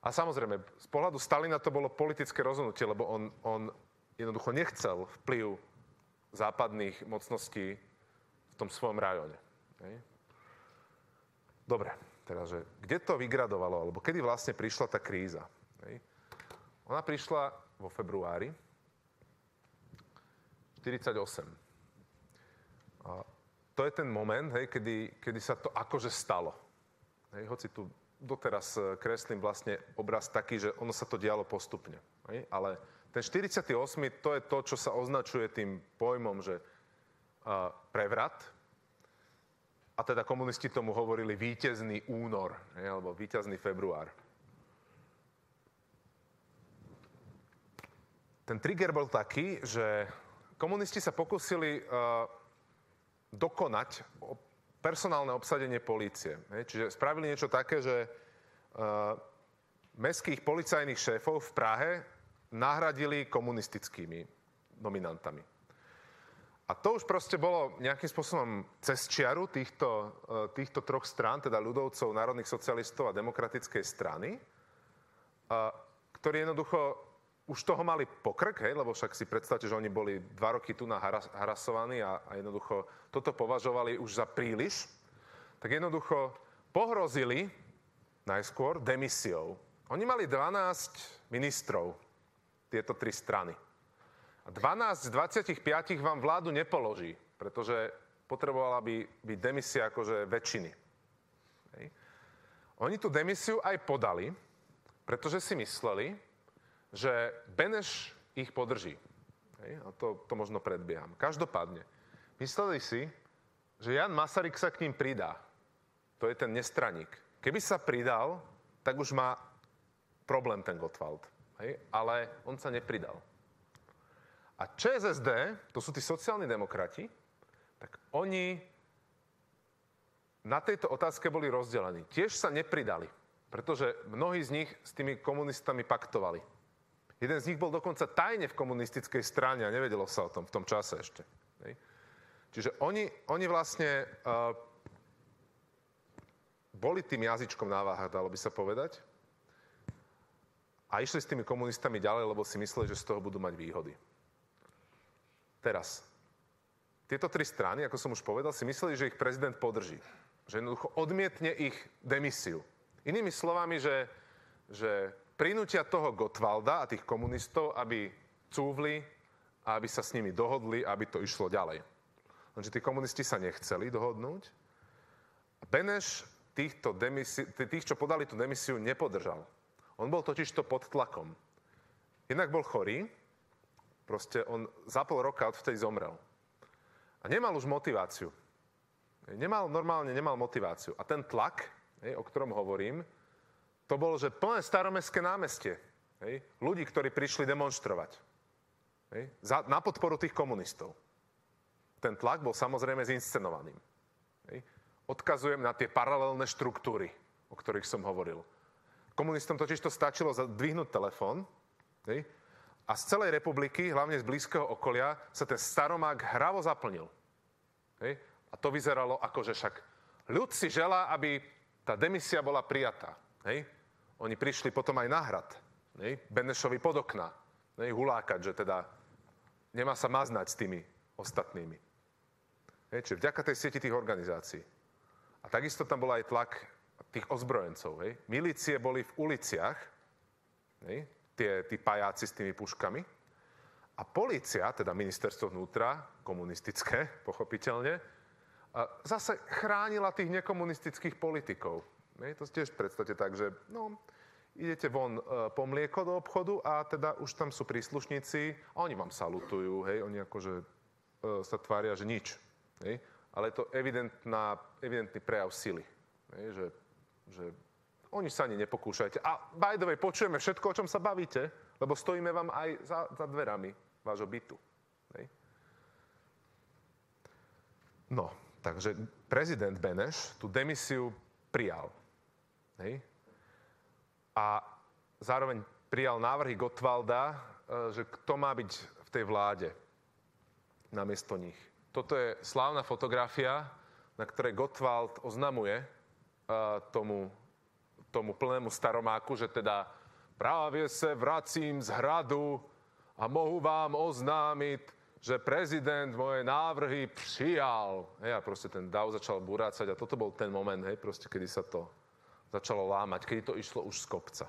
A samozrejme, z pohľadu Stalina to bolo politické rozhodnutie, lebo on, on jednoducho nechcel vplyv západných mocností v tom svojom rajóne. Hej. Dobre, teraz, že kde to vygradovalo, alebo kedy vlastne prišla tá kríza? Ona prišla vo februári 48. A to je ten moment, hej, kedy, kedy sa to akože stalo. Hej, hoci tu doteraz e, kreslím vlastne obraz taký, že ono sa to dialo postupne. Hej, ale ten 48. to je to, čo sa označuje tým pojmom, že uh, prevrat. A teda komunisti tomu hovorili víťazný únor, ne, alebo víťazný február. Ten trigger bol taký, že komunisti sa pokúsili uh, dokonať personálne obsadenie polície. Čiže spravili niečo také, že uh, mestských policajných šéfov v Prahe nahradili komunistickými nominantami. A to už proste bolo nejakým spôsobom cez čiaru týchto, e, týchto troch strán, teda ľudovcov, národných socialistov a demokratickej strany, ktorí jednoducho už toho mali pokrk, hej, lebo však si predstavte, že oni boli dva roky tu na haras, harasovaní a, a jednoducho toto považovali už za príliš, tak jednoducho pohrozili najskôr demisiou. Oni mali 12 ministrov tieto tri strany. A 12 z 25 vám vládu nepoloží, pretože potrebovala by byť demisia akože väčšiny. Hej. Oni tú demisiu aj podali, pretože si mysleli, že Beneš ich podrží. Hej. A to, to možno predbieham. Každopádne, mysleli si, že Jan Masaryk sa k ním pridá. To je ten nestraník. Keby sa pridal, tak už má problém ten Gottwald. Hej? Ale on sa nepridal. A ČSSD, to sú tí sociálni demokrati, tak oni na tejto otázke boli rozdelení. Tiež sa nepridali, pretože mnohí z nich s tými komunistami paktovali. Jeden z nich bol dokonca tajne v komunistickej strane a nevedelo sa o tom v tom čase ešte. Čiže oni, oni vlastne uh, boli tým jazyčkom na váhach, dalo by sa povedať a išli s tými komunistami ďalej, lebo si mysleli, že z toho budú mať výhody. Teraz, tieto tri strany, ako som už povedal, si mysleli, že ich prezident podrží. Že jednoducho odmietne ich demisiu. Inými slovami, že, že prinútia toho Gotwalda a tých komunistov, aby cúvli a aby sa s nimi dohodli, aby to išlo ďalej. Lenže tí komunisti sa nechceli dohodnúť. Beneš týchto demisi- tých, čo podali tú demisiu, nepodržal. On bol totiž to pod tlakom. Jednak bol chorý, proste on za pol roka odvtedy zomrel. A nemal už motiváciu. Nemal, normálne nemal motiváciu. A ten tlak, o ktorom hovorím, to bolo, že plné staromestské námestie. Hej, ľudí, ktorí prišli demonstrovať. Hej, za, na podporu tých komunistov. Ten tlak bol samozrejme zinscenovaným. Hej. Odkazujem na tie paralelné štruktúry, o ktorých som hovoril. Komunistom totiž to stačilo zdvihnúť telefón hej, a z celej republiky, hlavne z blízkeho okolia, sa ten staromák hravo zaplnil. Hej. A to vyzeralo ako, že však ľud si želá, aby tá demisia bola prijatá. Hej. Oni prišli potom aj na hrad. Hej. Benešovi pod okna. Hej, hulákať, že teda nemá sa maznať s tými ostatnými. Hej, čiže vďaka tej sieti tých organizácií. A takisto tam bol aj tlak tých ozbrojencov. Hej. Milície boli v uliciach, hej, tie, tí pajáci s tými puškami. A policia, teda ministerstvo vnútra, komunistické, pochopiteľne, zase chránila tých nekomunistických politikov. Hej, to tiež predstavte tak, že no, idete von e, po mlieko do obchodu a teda už tam sú príslušníci a oni vám salutujú, hej, oni akože sa tvária, že nič. Hej, ale je to evidentná, evidentný prejav sily. Hej, že že oni sa ani nepokúšajte. A by the way, počujeme všetko, o čom sa bavíte, lebo stojíme vám aj za, za dverami vášho bytu. Hej. No, takže prezident Beneš tú demisiu prijal. Hej? A zároveň prijal návrhy Gottwalda, e, že kto má byť v tej vláde namiesto nich. Toto je slávna fotografia, na ktorej Gottwald oznamuje uh, tomu, tomu plnému staromáku, že teda práve sa vracím z hradu a mohu vám oznámiť, že prezident moje návrhy přijal. Hej, a proste ten dav začal burácať a toto bol ten moment, hej, proste, kedy sa to začalo lámať, kedy to išlo už z kopca.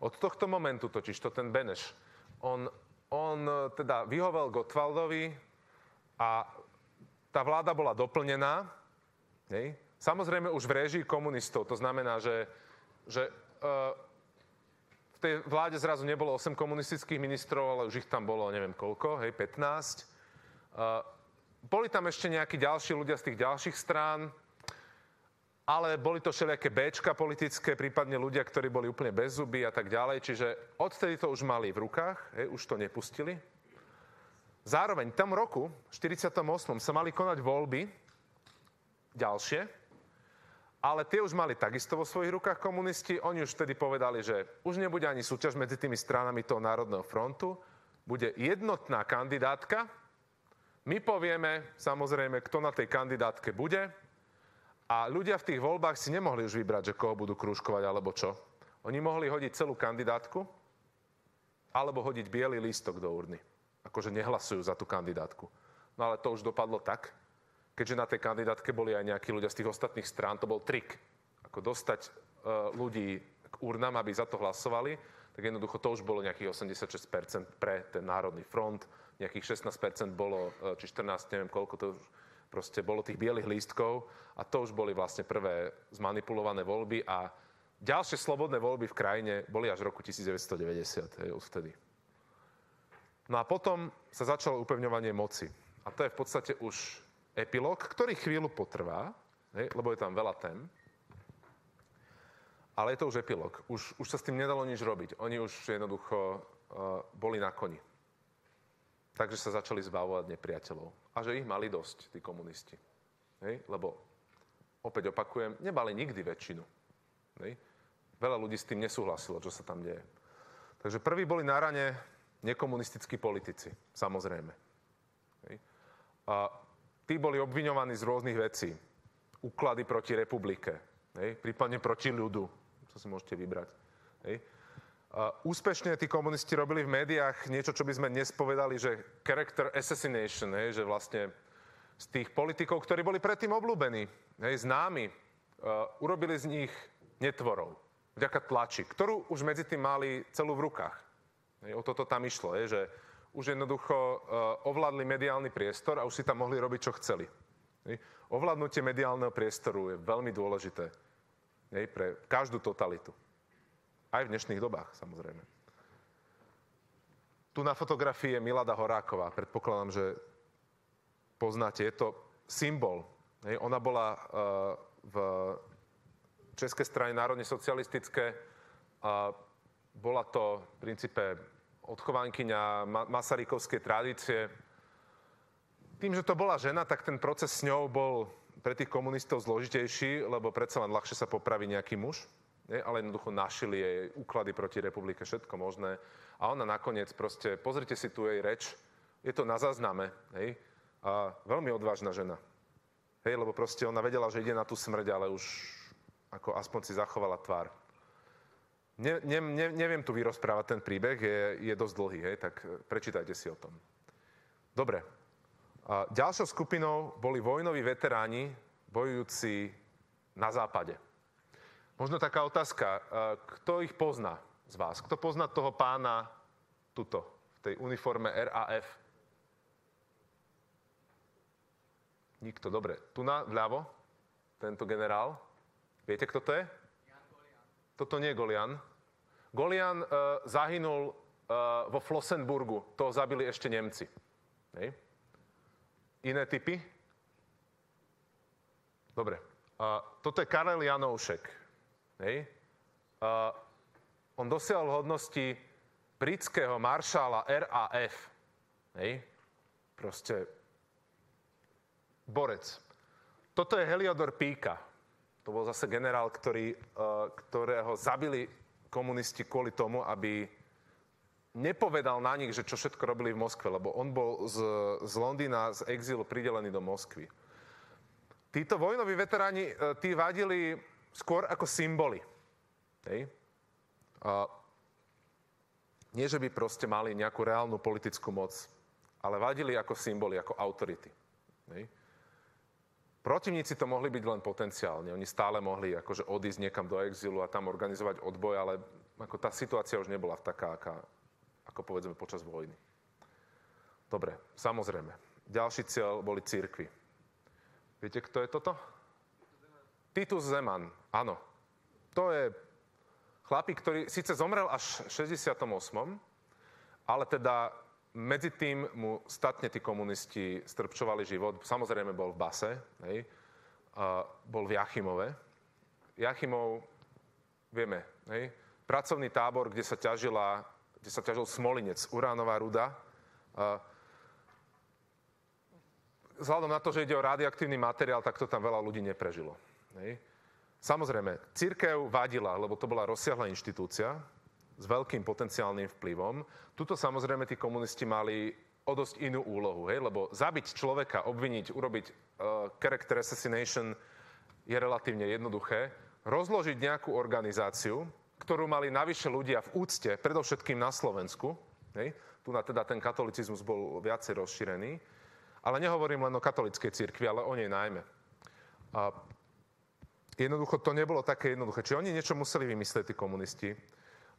Od tohto momentu totiž to ten Beneš, on, on teda vyhovel Gottwaldovi a tá vláda bola doplnená, hej, samozrejme už v režii komunistov, to znamená, že, že uh, v tej vláde zrazu nebolo 8 komunistických ministrov, ale už ich tam bolo neviem koľko, hej, 15. Uh, boli tam ešte nejakí ďalší ľudia z tých ďalších strán, ale boli to všelijaké Bčka politické, prípadne ľudia, ktorí boli úplne bez zuby a tak ďalej. Čiže odtedy to už mali v rukách, hej, už to nepustili. Zároveň v tom roku, v 48. sa mali konať voľby ďalšie, ale tie už mali takisto vo svojich rukách komunisti. Oni už vtedy povedali, že už nebude ani súťaž medzi tými stranami toho Národného frontu, bude jednotná kandidátka. My povieme, samozrejme, kto na tej kandidátke bude. A ľudia v tých voľbách si nemohli už vybrať, že koho budú krúžkovať alebo čo. Oni mohli hodiť celú kandidátku, alebo hodiť biely lístok do urny. Akože nehlasujú za tú kandidátku. No ale to už dopadlo tak, keďže na tej kandidátke boli aj nejakí ľudia z tých ostatných strán, to bol trik. Ako dostať uh, ľudí k urnám, aby za to hlasovali, tak jednoducho to už bolo nejakých 86% pre ten Národný front, nejakých 16% bolo, uh, či 14, neviem koľko to už, proste bolo tých bielých lístkov a to už boli vlastne prvé zmanipulované voľby a ďalšie slobodné voľby v krajine boli až v roku 1990, hej, odvtedy. No a potom sa začalo upevňovanie moci. A to je v podstate už epilóg, ktorý chvíľu potrvá, hej, lebo je tam veľa tém. Ale je to už epilóg. Už, už sa s tým nedalo nič robiť. Oni už jednoducho uh, boli na koni. Takže sa začali zbavovať nepriateľov. A že ich mali dosť, tí komunisti. Hej? Lebo, opäť opakujem, nemali nikdy väčšinu. Hej? Veľa ľudí s tým nesúhlasilo, čo sa tam deje. Takže prví boli na rane nekomunistickí politici, samozrejme. Hej? A tí boli obviňovaní z rôznych vecí. Úklady proti republike, hej? prípadne proti ľudu, čo si môžete vybrať. Hej? Úspešne tí komunisti robili v médiách niečo, čo by sme dnes povedali, že character assassination, hej? že vlastne z tých politikov, ktorí boli predtým obľúbení, hej, známi, uh, urobili z nich netvorov, vďaka tlači, ktorú už medzi tým mali celú v rukách. O toto tam išlo, hej, že už jednoducho uh, ovládli mediálny priestor a už si tam mohli robiť, čo chceli. Ovládnutie mediálneho priestoru je veľmi dôležité pre každú totalitu. Aj v dnešných dobách, samozrejme. Tu na fotografii je Milada Horáková. Predpokladám, že poznáte. Je to symbol. Hej. Ona bola uh, v Českej strane národne socialistické. A bola to v princípe odchovankyňa Masarykovskej tradície. Tým, že to bola žena, tak ten proces s ňou bol pre tých komunistov zložitejší, lebo predsa len ľahšie sa popraví nejaký muž, nie? ale jednoducho našili jej úklady proti republike, všetko možné. A ona nakoniec proste, pozrite si tu jej reč, je to na zázname, hej? A veľmi odvážna žena. Hej, lebo proste ona vedela, že ide na tú smrť, ale už ako aspoň si zachovala tvár. Ne, ne, ne, neviem tu vyrozprávať ten príbeh, je, je dosť dlhý, hej, tak e, prečítajte si o tom. Dobre. A ďalšou skupinou boli vojnoví veteráni, bojujúci na západe. Možno taká otázka, e, kto ich pozná z vás? Kto pozná toho pána tuto, v tej uniforme RAF? Nikto, dobre. Tu na, vľavo, tento generál. Viete, kto to je? Toto nie je Golian. Golian uh, zahynul uh, vo Flossenburgu. To zabili ešte Nemci. Hej. Iné typy? Dobre. Uh, toto je Karel Janoušek. Hej. Uh, on dosiahol hodnosti britského maršála RAF. Hej. Proste borec. Toto je Heliodor Píka. To bol zase generál, ktorý, eh, ktorého zabili komunisti kvôli tomu, aby nepovedal na nich, že čo všetko robili v Moskve, lebo on bol z, z Londýna, z exilu pridelený do Moskvy. Títo vojnoví veteráni, eh, tí vadili skôr ako symboly. Hej? A nie, že by proste mali nejakú reálnu politickú moc, ale vadili ako symboly, ako autority. Hej? Protivníci to mohli byť len potenciálne. Oni stále mohli akože odísť niekam do exilu a tam organizovať odboj, ale ako tá situácia už nebola taká, aká, ako povedzme počas vojny. Dobre, samozrejme. Ďalší cieľ boli církvy. Viete, kto je toto? Titus Zeman, áno. To je chlapík, ktorý síce zomrel až v 68., ale teda medzi tým mu statne tí komunisti strpčovali život. Samozrejme bol v Base, hej. A bol v Jachimove. Jachimov, vieme, hej. Pracovný tábor, kde sa ťažila, kde sa ťažil smolinec, uránová ruda. A vzhľadom na to, že ide o radioaktívny materiál, tak to tam veľa ľudí neprežilo. Hej. Samozrejme, církev vadila, lebo to bola rozsiahla inštitúcia, s veľkým potenciálnym vplyvom. Tuto samozrejme tí komunisti mali o dosť inú úlohu, hej? lebo zabiť človeka, obviniť, urobiť uh, character assassination je relatívne jednoduché. Rozložiť nejakú organizáciu, ktorú mali navyše ľudia v úcte, predovšetkým na Slovensku, hej? tu na teda ten katolicizmus bol viacej rozšírený, ale nehovorím len o katolickej cirkvi, ale o nej najmä. A jednoducho to nebolo také jednoduché. Čiže oni niečo museli vymyslieť, tí komunisti.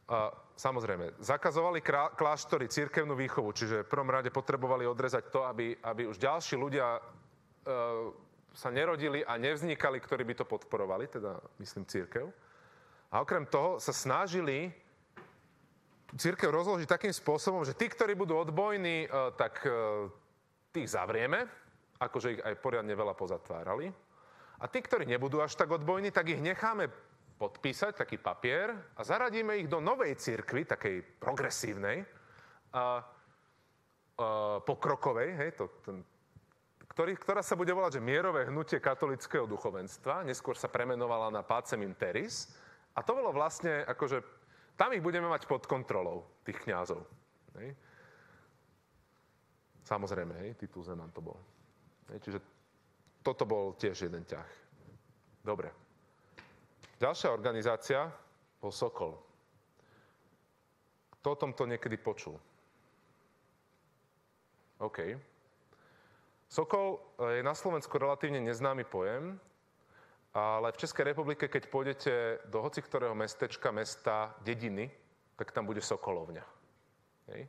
A samozrejme, zakazovali kláštory, církevnú výchovu, čiže v prvom rade potrebovali odrezať to, aby, aby už ďalší ľudia e, sa nerodili a nevznikali, ktorí by to podporovali, teda myslím církev. A okrem toho sa snažili církev rozložiť takým spôsobom, že tí, ktorí budú odbojní, e, tak e, tých zavrieme, akože ich aj poriadne veľa pozatvárali. A tí, ktorí nebudú až tak odbojní, tak ich necháme podpísať taký papier a zaradíme ich do novej cirkvy, takej progresívnej, a, a, pokrokovej, hej, to, ten, ktorý, ktorá sa bude volať, že mierové hnutie katolického duchovenstva, neskôr sa premenovala na Pacem Teris. A to bolo vlastne, akože, tam ich budeme mať pod kontrolou, tých kňazov. Hej. Samozrejme, hej, Titus Zeman to bol. Hej, čiže toto bol tiež jeden ťah. Dobre. Ďalšia organizácia bol Sokol. Kto o tomto niekedy počul? OK. Sokol eh, je na Slovensku relatívne neznámy pojem, ale v Českej republike, keď pôjdete do hoci ktorého mestečka, mesta, dediny, tak tam bude Sokolovňa. Hej.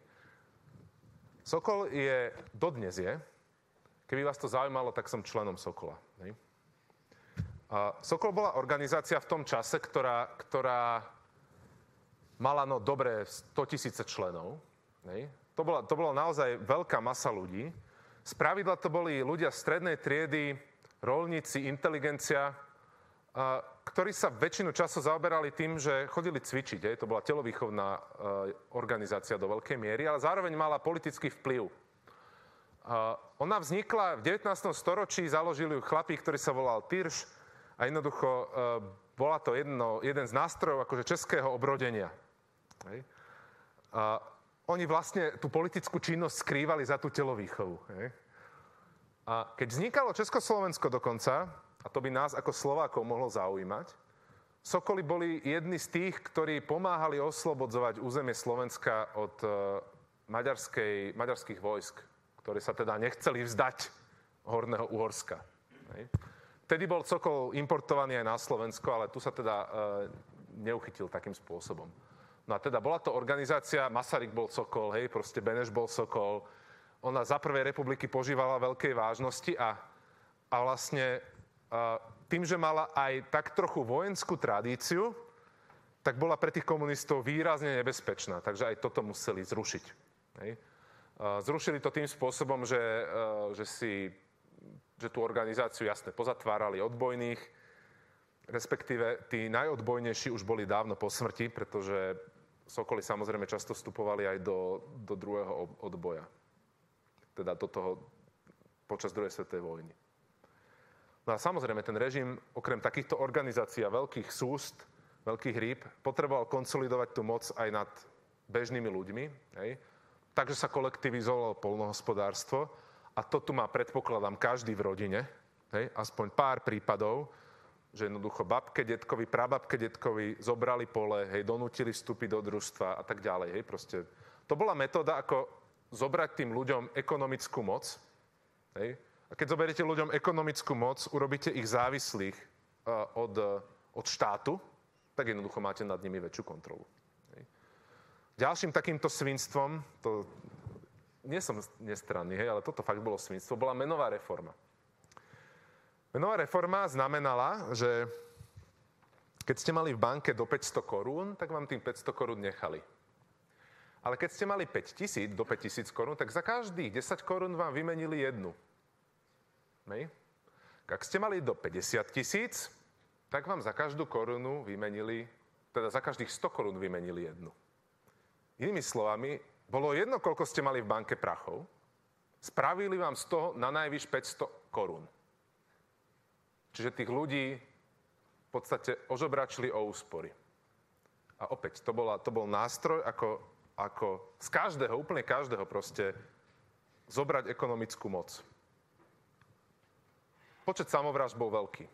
Sokol je, dodnes je, keby vás to zaujímalo, tak som členom Sokola. Sokol bola organizácia v tom čase, ktorá, ktorá mala no dobré 100 tisíce členov. To, bola, to bola naozaj veľká masa ľudí. Z pravidla to boli ľudia strednej triedy, rolníci, inteligencia, ktorí sa väčšinu času zaoberali tým, že chodili cvičiť. To bola telovýchovná e, organizácia do veľkej miery, ale zároveň mala politický vplyv. Ona vznikla v 19. storočí, založili ju chlapík, ktorý sa volal Tyrš, a jednoducho uh, bola to jedno, jeden z nástrojov akože českého obrodenia. Hej. A oni vlastne tú politickú činnosť skrývali za tú telovýchovu. Hej. A keď vznikalo Československo dokonca, a to by nás ako Slovákov mohlo zaujímať, Sokoli boli jedni z tých, ktorí pomáhali oslobodzovať územie Slovenska od uh, maďarskej, maďarských vojsk, ktorí sa teda nechceli vzdať Horného Uhorska. Hej. Vtedy bol cokol importovaný aj na Slovensko, ale tu sa teda e, neuchytil takým spôsobom. No a teda bola to organizácia, Masaryk bol Sokol, hej, proste Beneš bol Sokol. Ona za prvej republiky požívala veľkej vážnosti a, a vlastne e, tým, že mala aj tak trochu vojenskú tradíciu, tak bola pre tých komunistov výrazne nebezpečná. Takže aj toto museli zrušiť. Hej. Zrušili to tým spôsobom, že, e, že si že tú organizáciu jasne pozatvárali odbojných, respektíve tí najodbojnejší už boli dávno po smrti, pretože Sokoly samozrejme často vstupovali aj do, do druhého odboja. Teda do toho počas druhej svetovej vojny. No a samozrejme, ten režim, okrem takýchto organizácií a veľkých súst, veľkých rýb, potreboval konsolidovať tú moc aj nad bežnými ľuďmi. Hej? Takže sa kolektivizovalo polnohospodárstvo a to tu má, predpokladám, každý v rodine. Hej? Aspoň pár prípadov, že jednoducho babke, detkovi, prababke, detkovi zobrali pole, hej, donútili vstúpiť do družstva a tak ďalej. Hej? Proste, to bola metóda, ako zobrať tým ľuďom ekonomickú moc. Hej? A keď zoberiete ľuďom ekonomickú moc, urobíte ich závislých uh, od, uh, od štátu, tak jednoducho máte nad nimi väčšiu kontrolu. Ďalším takýmto svinstvom, to nie som nestranný, hej, ale toto fakt bolo svinstvo, bola menová reforma. Menová reforma znamenala, že keď ste mali v banke do 500 korún, tak vám tým 500 korún nechali. Ale keď ste mali 5 tisíc, do 5 tisíc korún, tak za každých 10 korún vám vymenili jednu. Hej. Ak ste mali do 50 tisíc, tak vám za každú korunu vymenili, teda za každých 100 korún vymenili jednu. Inými slovami, bolo jedno, koľko ste mali v banke prachov, spravili vám z toho na najvyš 500 korún. Čiže tých ľudí v podstate ožobračili o úspory. A opäť, to, bola, to bol nástroj, ako, ako z každého, úplne každého proste zobrať ekonomickú moc. Počet samovrážd bol veľký.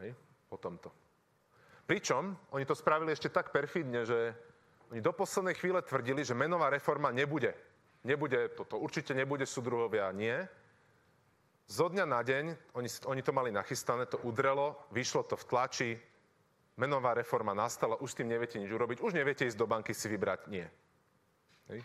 Hej? Po tomto. Pričom oni to spravili ešte tak perfidne, že oni do poslednej chvíle tvrdili, že menová reforma nebude. Nebude toto, určite nebude súdruhovia, nie. Zo dňa na deň, oni, oni to mali nachystané, to udrelo, vyšlo to v tlači, menová reforma nastala, už s tým neviete nič urobiť, už neviete ísť do banky si vybrať, nie. Hej.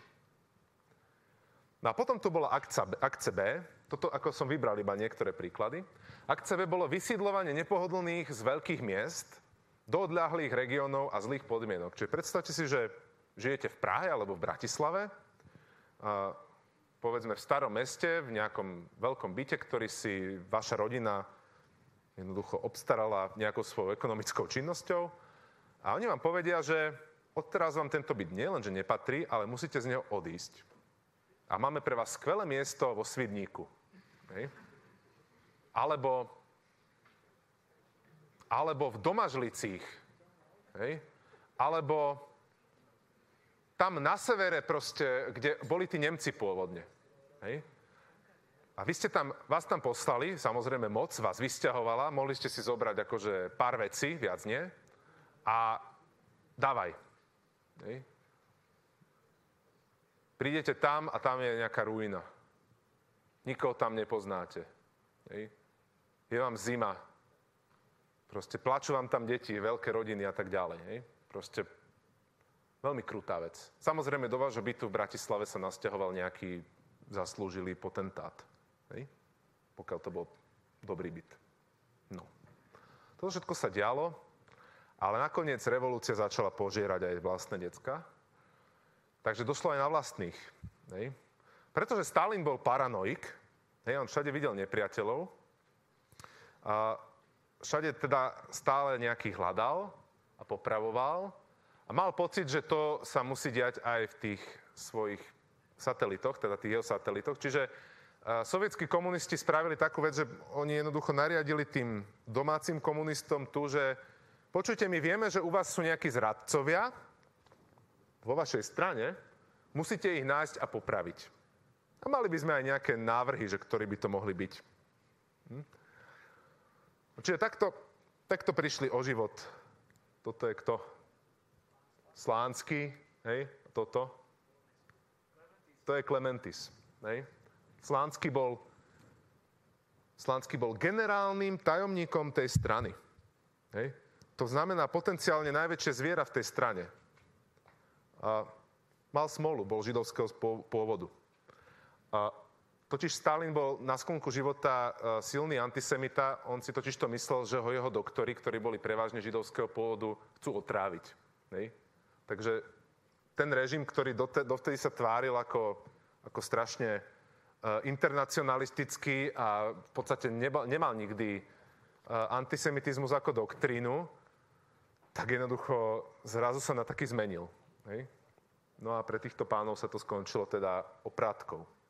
No a potom tu bola akcia, akce B, toto ako som vybral iba niektoré príklady. Akce B bolo vysídlovanie nepohodlných z veľkých miest do odľahlých regiónov a zlých podmienok. Čiže predstavte si, že žijete v Prahe alebo v Bratislave, a povedzme v starom meste, v nejakom veľkom byte, ktorý si vaša rodina jednoducho obstarala nejakou svojou ekonomickou činnosťou. A oni vám povedia, že odteraz vám tento byt nie len, že nepatrí, ale musíte z neho odísť a máme pre vás skvelé miesto vo Svidníku. Hej. Alebo, alebo v Domažlicích. Hej. Alebo tam na severe proste, kde boli tí Nemci pôvodne. Hej. A vy ste tam, vás tam poslali, samozrejme moc vás vysťahovala, mohli ste si zobrať akože pár vecí, viac nie. A dávaj. Hej. Prídete tam a tam je nejaká ruina. Nikoho tam nepoznáte. Hej. Je vám zima. Proste plačú vám tam deti, veľké rodiny a tak ďalej. Hej. Proste veľmi krutá vec. Samozrejme, do vášho bytu v Bratislave sa nasťahoval nejaký zaslúžilý potentát. Hej. Pokiaľ to bol dobrý byt. No. Toto všetko sa dialo, ale nakoniec revolúcia začala požierať aj vlastné decka. Takže došlo aj na vlastných. Hej. Pretože Stalin bol paranoik, hej, on všade videl nepriateľov, a všade teda stále nejakých hľadal a popravoval a mal pocit, že to sa musí diať aj v tých svojich satelitoch, teda tých jeho satelitoch. Čiže sovietskí komunisti spravili takú vec, že oni jednoducho nariadili tým domácim komunistom tu, že počujte, my vieme, že u vás sú nejakí zradcovia, vo vašej strane, musíte ich nájsť a popraviť. A mali by sme aj nejaké návrhy, že ktorí by to mohli byť. Hm? Čiže takto, takto prišli o život. Toto je kto? Slánsky, hej? Toto? To je Klementis, hej? Slánsky bol, Slánsky bol generálnym tajomníkom tej strany. Hej? To znamená potenciálne najväčšie zviera v tej strane. A mal smolu, bol židovského pôvodu. A totiž Stalin bol na sklonku života e, silný antisemita, on si totiž to myslel, že ho jeho doktori, ktorí boli prevažne židovského pôvodu, chcú otráviť. Nej? Takže ten režim, ktorý dovtedy sa tváril ako, ako strašne uh, internacionalistický a v podstate nebal, nemal nikdy uh, antisemitizmus ako doktrínu, tak jednoducho zrazu sa na taký zmenil. Hej? No a pre týchto pánov sa to skončilo teda oprátkou.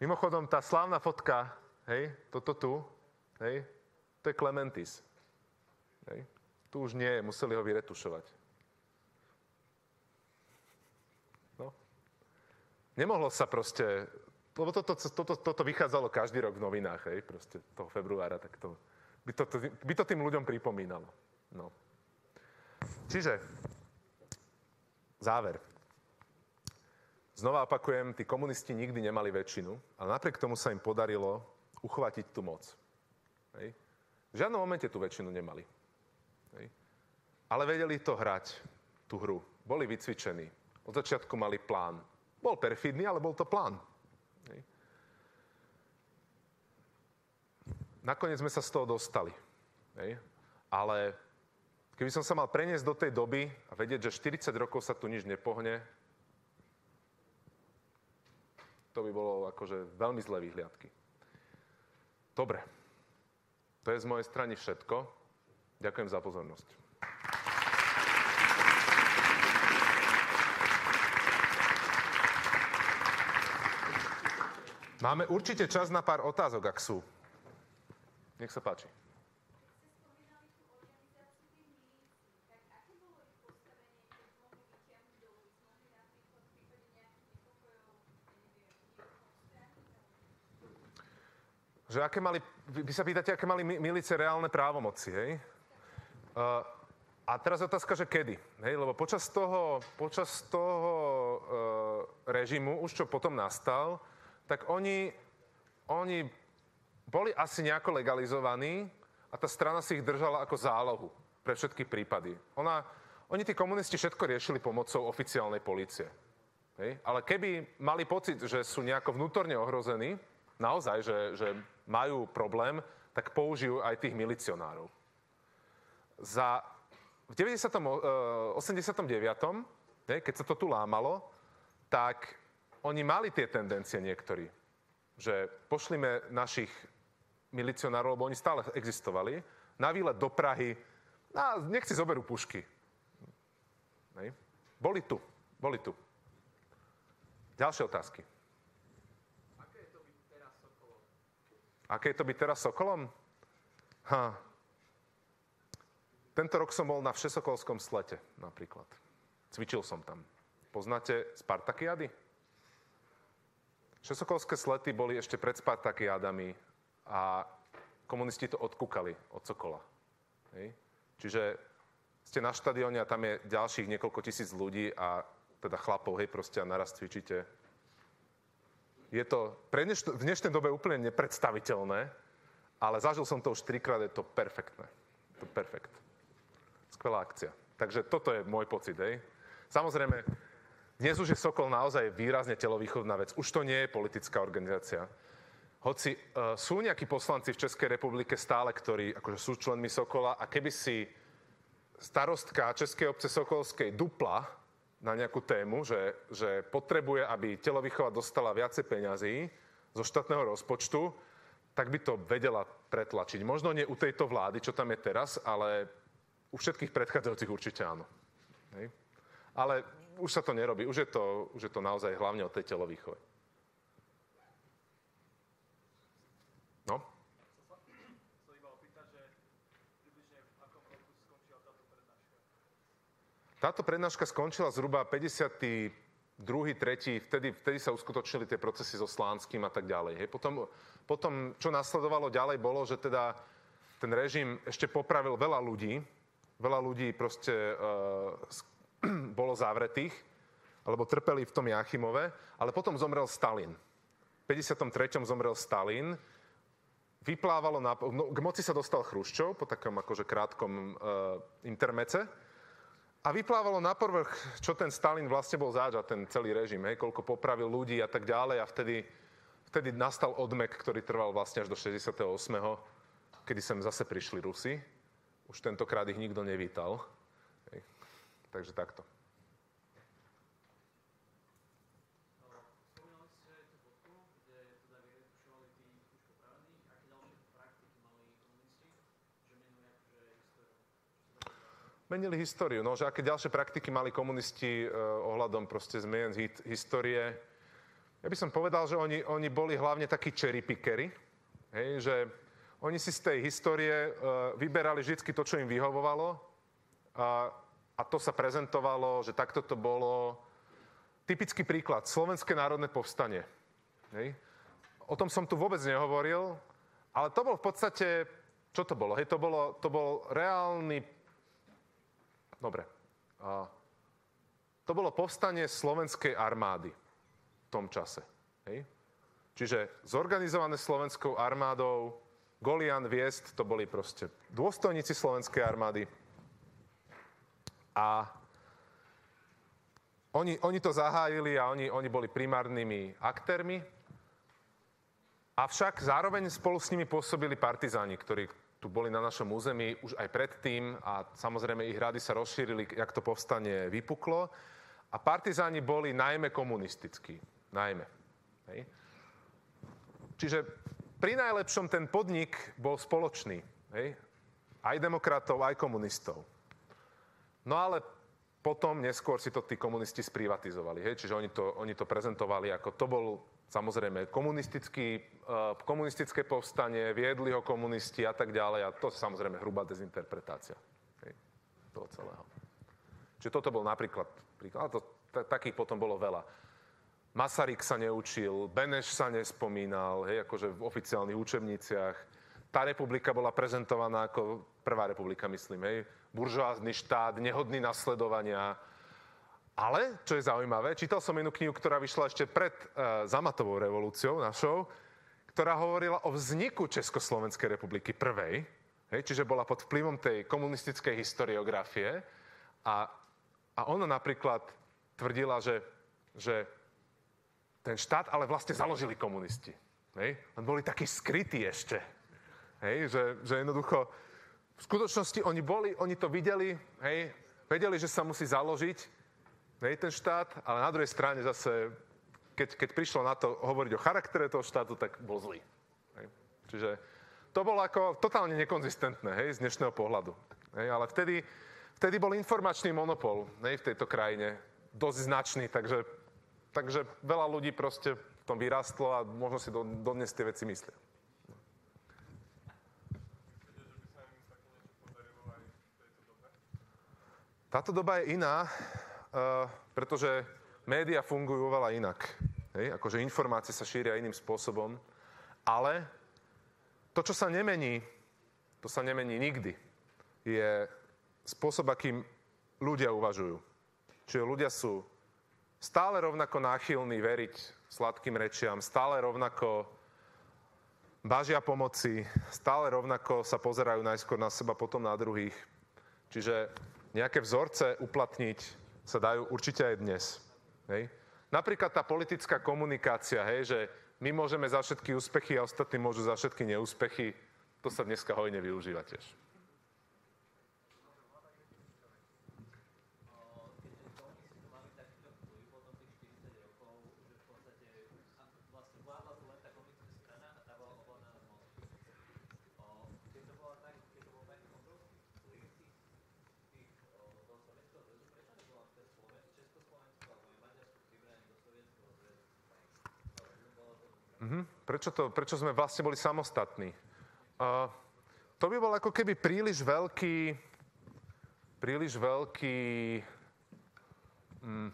Mimochodom, tá slávna fotka, hej, toto tu, Hej? To je Clementis. Hej? Tu už nie museli ho vyretušovať. No. Nemohlo sa proste, lebo toto, toto, toto vychádzalo každý rok v novinách, hej, proste toho februára, tak to by to, by to tým ľuďom pripomínalo. No. Čiže, záver. Znova opakujem, tí komunisti nikdy nemali väčšinu, ale napriek tomu sa im podarilo uchvatiť tú moc. Hej. V žiadnom momente tú väčšinu nemali. Hej. Ale vedeli to hrať, tú hru. Boli vycvičení. Od začiatku mali plán. Bol perfidný, ale bol to plán. Hej. Nakoniec sme sa z toho dostali. Hej. Ale keby som sa mal preniesť do tej doby a vedieť, že 40 rokov sa tu nič nepohne, to by bolo akože veľmi zlé výhliadky. Dobre. To je z mojej strany všetko. Ďakujem za pozornosť. Máme určite čas na pár otázok, ak sú. Nech sa páči. Že aké mali, vy sa pýtate, aké mali milice reálne právomoci, hej? Uh, a teraz otázka, že kedy, hej? Lebo počas toho, počas toho uh, režimu, už čo potom nastal, tak oni, oni boli asi nejako legalizovaní a tá strana si ich držala ako zálohu pre všetky prípady. Ona, oni, tí komunisti, všetko riešili pomocou oficiálnej policie. Hej? Ale keby mali pocit, že sú nejako vnútorne ohrození, naozaj, že, že majú problém, tak použijú aj tých milicionárov. Za, v 90, 89., ne, keď sa to tu lámalo, tak oni mali tie tendencie niektorí, že pošlime našich milicionárov, lebo oni stále existovali, na výlet do Prahy, a nech si zoberú pušky. Ne? Boli tu, boli tu. Ďalšie otázky. Aké je to byť teraz Sokolom? Ha. Tento rok som bol na Všesokolskom slete napríklad. Cvičil som tam. Poznáte Spartakiady? Všesokolské slety boli ešte pred Spartakiádami a komunisti to odkúkali od Sokola. Hej. Čiže ste na štadióne a tam je ďalších niekoľko tisíc ľudí a teda chlapov, hej, proste a naraz cvičíte je to pre dneš- v dnešnej dobe úplne nepredstaviteľné, ale zažil som to už trikrát, je to perfektné. To perfekt. Skvelá akcia. Takže toto je môj pocit, hej. Samozrejme, dnes už je Sokol naozaj výrazne telovýchovná vec. Už to nie je politická organizácia. Hoci uh, sú nejakí poslanci v Českej republike stále, ktorí akože sú členmi Sokola a keby si starostka Českej obce Sokolskej dupla na nejakú tému, že, že potrebuje, aby telovýchova dostala viacej peňazí zo štátneho rozpočtu, tak by to vedela pretlačiť. Možno nie u tejto vlády, čo tam je teraz, ale u všetkých predchádzajúcich určite áno. Hej. Ale už sa to nerobí. Už je to, už je to naozaj hlavne o tej telovýchove. No? Táto prednáška skončila zhruba 52. 3. Vtedy, vtedy sa uskutočnili tie procesy so Slánským a tak ďalej. Hej. Potom, potom, čo nasledovalo ďalej, bolo, že teda ten režim ešte popravil veľa ľudí. Veľa ľudí proste uh, bolo zavretých, alebo trpeli v tom Jachimove, ale potom zomrel Stalin. V 53. zomrel Stalin, vyplávalo na... No, k moci sa dostal Chruščov po takom akože krátkom uh, intermece, a vyplávalo na povrch, čo ten Stalin vlastne bol záč a ten celý režim, hej, koľko popravil ľudí a tak ďalej a vtedy, vtedy nastal odmek, ktorý trval vlastne až do 68., kedy sem zase prišli Rusi. Už tentokrát ich nikto nevítal. Hej. Takže takto. Menili históriu. No, že aké ďalšie praktiky mali komunisti eh, ohľadom proste zmien z histórie. Ja by som povedal, že oni, oni boli hlavne takí cherry pickery, hej, že oni si z tej histórie uh, vyberali vždy to, čo im vyhovovalo a, a to sa prezentovalo, že takto to bolo. Typický príklad, Slovenské národné povstanie. Hej. O tom som tu vôbec nehovoril, ale to bol v podstate, čo to bolo? Hej, to, bolo, to bol reálny, dobre, a, to bolo povstanie slovenskej armády v tom čase. Hej. Čiže zorganizované slovenskou armádou, Golian, Viest, to boli proste dôstojníci slovenskej armády. A oni, oni to zahájili a oni, oni boli primárnymi aktérmi. Avšak zároveň spolu s nimi pôsobili partizáni, ktorí tu boli na našom území už aj predtým a samozrejme ich rady sa rozšírili, jak to povstanie vypuklo. A partizáni boli najmä komunistickí. Najmä. Hej. Čiže pri najlepšom ten podnik bol spoločný. Hej? Aj demokratov, aj komunistov. No ale potom neskôr si to tí komunisti sprivatizovali. Hej? Čiže oni to, oni to prezentovali ako to bol samozrejme komunistický, uh, komunistické povstanie, viedli ho komunisti a tak ďalej. A to je samozrejme hrubá dezinterpretácia hej? toho celého. Čiže toto bol napríklad príklad. To, t- takých potom bolo veľa. Masaryk sa neučil, Beneš sa nespomínal, hej, akože v oficiálnych učebniciach. Tá republika bola prezentovaná ako prvá republika, myslím, hej, buržoázny štát, nehodný nasledovania. Ale, čo je zaujímavé, čítal som jednu knihu, ktorá vyšla ešte pred uh, Zamatovou revolúciou našou, ktorá hovorila o vzniku Československej republiky prvej, hej, čiže bola pod vplyvom tej komunistickej historiografie a, a ona napríklad tvrdila, že, že ten štát ale vlastne založili komunisti. Hej? Len boli takí skrytí ešte. Hej? Že, že jednoducho, v skutočnosti oni boli, oni to videli, hej? vedeli, že sa musí založiť hej, ten štát, ale na druhej strane zase, keď, keď prišlo na to hovoriť o charaktere toho štátu, tak bol zlý. Hej? Čiže to bolo ako totálne nekonzistentné hej, z dnešného pohľadu. Hej? Ale vtedy, vtedy bol informačný monopol hej, v tejto krajine dosť značný, takže Takže veľa ľudí proste v tom vyrastlo a možno si do, dodnes tie veci myslia. Táto doba je iná, pretože médiá fungujú oveľa inak. Hej? Akože informácie sa šíria iným spôsobom. Ale to, čo sa nemení, to sa nemení nikdy, je spôsob, akým ľudia uvažujú. Čiže ľudia sú stále rovnako náchylní veriť sladkým rečiam, stále rovnako bažia pomoci, stále rovnako sa pozerajú najskôr na seba, potom na druhých. Čiže nejaké vzorce uplatniť sa dajú určite aj dnes. Hej? Napríklad tá politická komunikácia, hej, že my môžeme za všetky úspechy a ostatní môžu za všetky neúspechy, to sa dneska hojne využíva tiež. Prečo, to, prečo sme vlastne boli samostatní? Uh, to by bol ako keby príliš veľký, príliš veľký, um,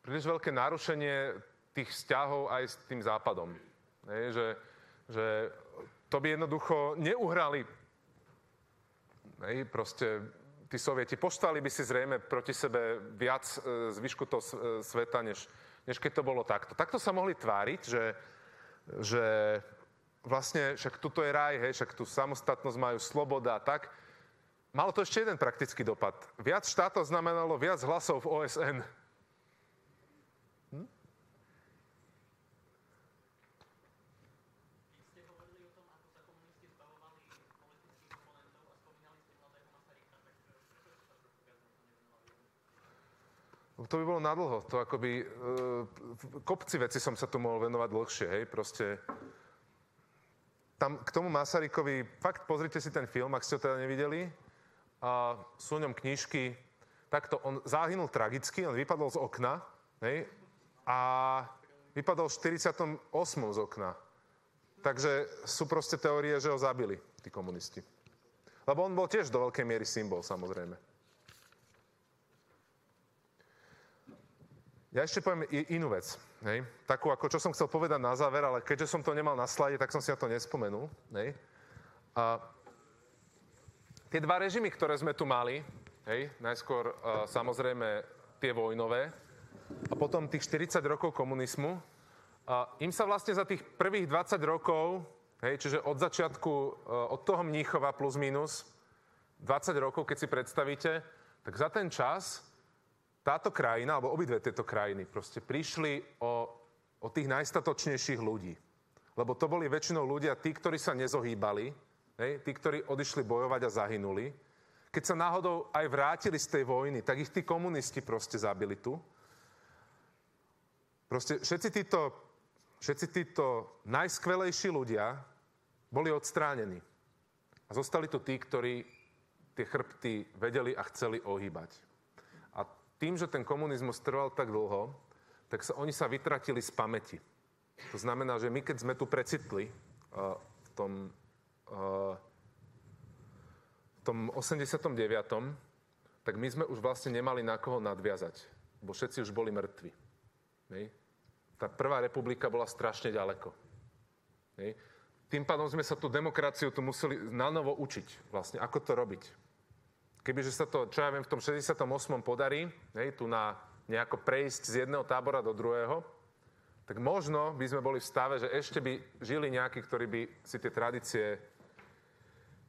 príliš veľké narušenie tých vzťahov aj s tým západom. Nie, že, že to by jednoducho neuhrali. Nie, proste tí sovieti poštali by si zrejme proti sebe viac e, zvyšku toho e, sveta, než, než keď to bolo takto. Takto sa mohli tváriť, že, že vlastne však tuto je raj, hej, však tu samostatnosť majú sloboda a tak. Malo to ešte jeden praktický dopad. Viac štátov znamenalo viac hlasov v OSN. To by bolo nadlho. To akoby, e, kopci veci som sa tu mohol venovať dlhšie, hej, proste. Tam k tomu Masarykovi, fakt pozrite si ten film, ak ste ho teda nevideli. A sú ňom knižky. Takto, on zahynul tragicky, on vypadol z okna, hej, a vypadol v 48. z okna. takže sú proste teórie, že ho zabili, tí komunisti. Lebo on bol tiež do veľkej miery symbol, samozrejme. Ja ešte poviem inú vec. Hej? Takú, ako čo som chcel povedať na záver, ale keďže som to nemal na slade, tak som si na to nespomenul. Hej? A tie dva režimy, ktoré sme tu mali, hej? najskôr uh, samozrejme tie vojnové a potom tých 40 rokov komunizmu, a im sa vlastne za tých prvých 20 rokov Hej, čiže od začiatku, eh, od toho Mníchova plus minus 20 rokov, keď si predstavíte, tak za ten čas táto krajina, alebo obidve tieto krajiny proste prišli o, o tých najstatočnejších ľudí. Lebo to boli väčšinou ľudia, tí, ktorí sa nezohýbali, hej, tí, ktorí odišli bojovať a zahynuli. Keď sa náhodou aj vrátili z tej vojny, tak ich tí komunisti proste zabili tu. Proste všetci títo všetci títo najskvelejší ľudia boli odstránení. A zostali tu tí, ktorí tie chrbty vedeli a chceli ohýbať. Tým, že ten komunizmus trval tak dlho, tak sa, oni sa vytratili z pamäti. To znamená, že my keď sme tu precitli uh, v tom, uh, v tom 89., tak my sme už vlastne nemali na koho nadviazať, bo všetci už boli mŕtvi. Nej? tá prvá republika bola strašne ďaleko. Hej. Tým pádom sme sa tú demokraciu tu museli na novo učiť, vlastne, ako to robiť. Kebyže sa to, čo ja viem, v tom 68. podarí, hej, tu na nejako prejsť z jedného tábora do druhého, tak možno by sme boli v stave, že ešte by žili nejakí, ktorí by si tie tradície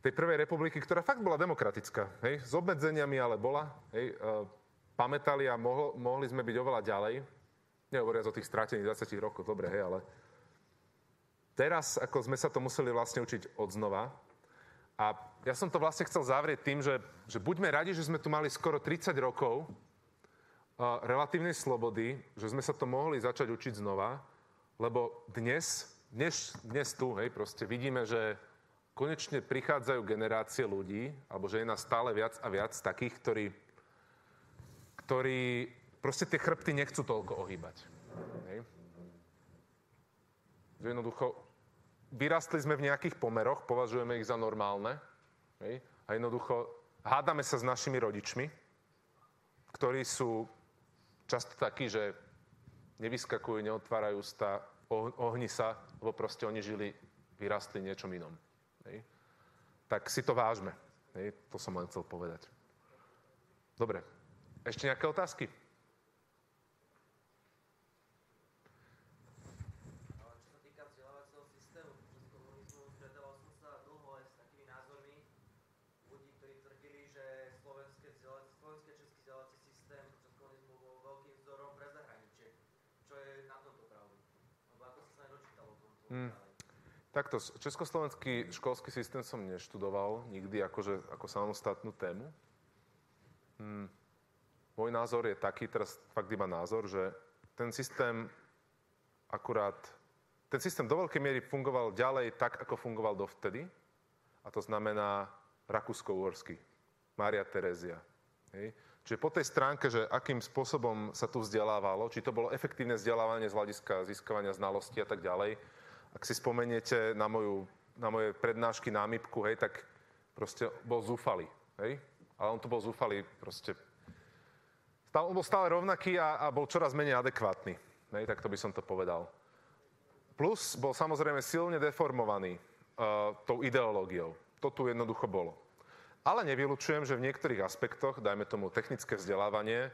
tej prvej republiky, ktorá fakt bola demokratická, hej, s obmedzeniami, ale bola, hej, uh, pamätali a mohol, mohli sme byť oveľa ďalej. Nehovoriac o tých stratených 20 rokoch, dobre, hej, ale teraz, ako sme sa to museli vlastne učiť od znova, a ja som to vlastne chcel zavrieť tým, že, že buďme radi, že sme tu mali skoro 30 rokov uh, relatívnej slobody, že sme sa to mohli začať učiť znova, lebo dnes, dnes, dnes tu, hej, proste vidíme, že konečne prichádzajú generácie ľudí, alebo že je nás stále viac a viac takých, ktorí, ktorí proste tie chrbty nechcú toľko ohýbať. Hej. Jednoducho, vyrastli sme v nejakých pomeroch, považujeme ich za normálne. Hej. A jednoducho, hádame sa s našimi rodičmi, ktorí sú často takí, že nevyskakujú, neotvárajú sta, ohni sa, lebo proste oni žili, vyrastli niečom inom. Hej. Tak si to vážme. Hej. To som len chcel povedať. Dobre. Ešte nejaké otázky? Takto, československý školský systém som neštudoval nikdy akože, ako samostatnú tému. Hmm. Môj názor je taký, teraz fakt iba názor, že ten systém akurát, ten systém do veľkej miery fungoval ďalej tak, ako fungoval dovtedy. A to znamená Rakúsko-Uhorský, Mária Terezia. Hej. Čiže po tej stránke, že akým spôsobom sa tu vzdelávalo, či to bolo efektívne vzdelávanie z hľadiska získavania znalostí a tak ďalej, ak si spomeniete na, moju, na moje prednášky na MIPku, hej, tak proste bol zúfalý, hej? Ale on to bol zúfalý proste. Stále, on bol stále rovnaký a, a bol čoraz menej adekvátny, hej, tak to by som to povedal. Plus bol samozrejme silne deformovaný uh, tou ideológiou. To tu jednoducho bolo. Ale nevylučujem, že v niektorých aspektoch, dajme tomu technické vzdelávanie,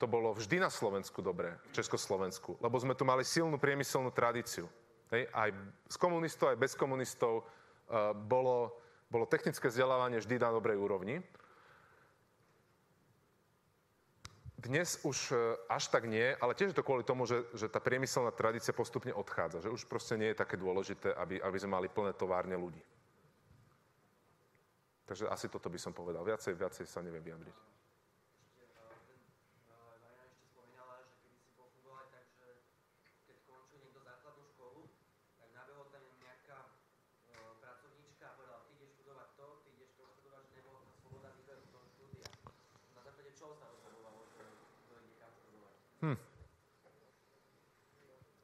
to bolo vždy na Slovensku dobré, v Československu, lebo sme tu mali silnú priemyselnú tradíciu. Hej, aj z komunistov, aj bez komunistov uh, bolo, bolo technické vzdelávanie vždy na dobrej úrovni. Dnes už uh, až tak nie, ale tiež je to kvôli tomu, že, že tá priemyselná tradícia postupne odchádza. Že už proste nie je také dôležité, aby, aby sme mali plné továrne ľudí. Takže asi toto by som povedal. Viacej, viacej sa neviem vyjadriť.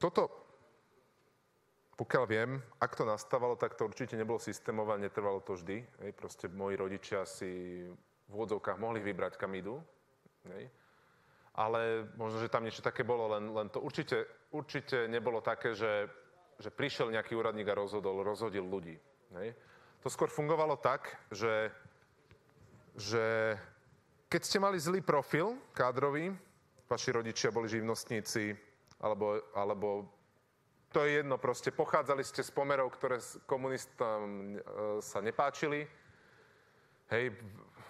Toto, pokiaľ viem, ak to nastávalo, tak to určite nebolo systémové netrvalo to vždy. Hej. Proste moji rodičia si v úvodzovkách mohli vybrať, kam idú. Hej. Ale možno, že tam niečo také bolo, len, len to určite, určite nebolo také, že, že prišiel nejaký úradník a rozhodol, rozhodil ľudí. Hej. To skôr fungovalo tak, že, že keď ste mali zlý profil kádrový, vaši rodičia boli živnostníci, alebo, alebo to je jedno, proste pochádzali ste z pomerov, ktoré komunistom e, sa nepáčili. Hej,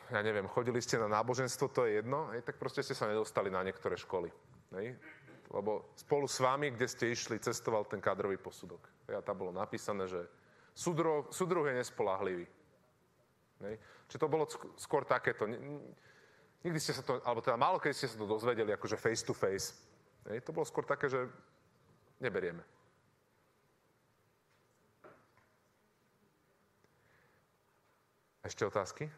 ja neviem, chodili ste na náboženstvo, to je jedno, hej, tak proste ste sa nedostali na niektoré školy. Hej, lebo spolu s vami, kde ste išli, cestoval ten kádrový posudok. Ja tam bolo napísané, že súdruh, súdruh je nespolahlivý. Hej. Čiže to bolo skôr takéto. Nikdy ste sa to, alebo teda málo keď ste sa to dozvedeli, akože face to face. Hej. To bolo skôr také, že neberieme. Ešte otázky?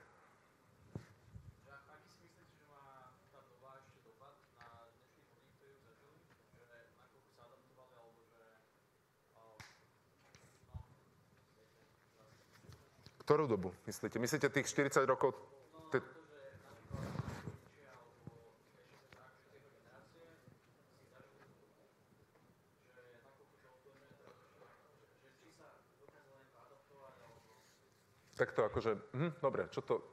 Ktorú dobu myslíte? Myslíte tých 40 rokov? Te... Takto akože, hm, dobre, čo to...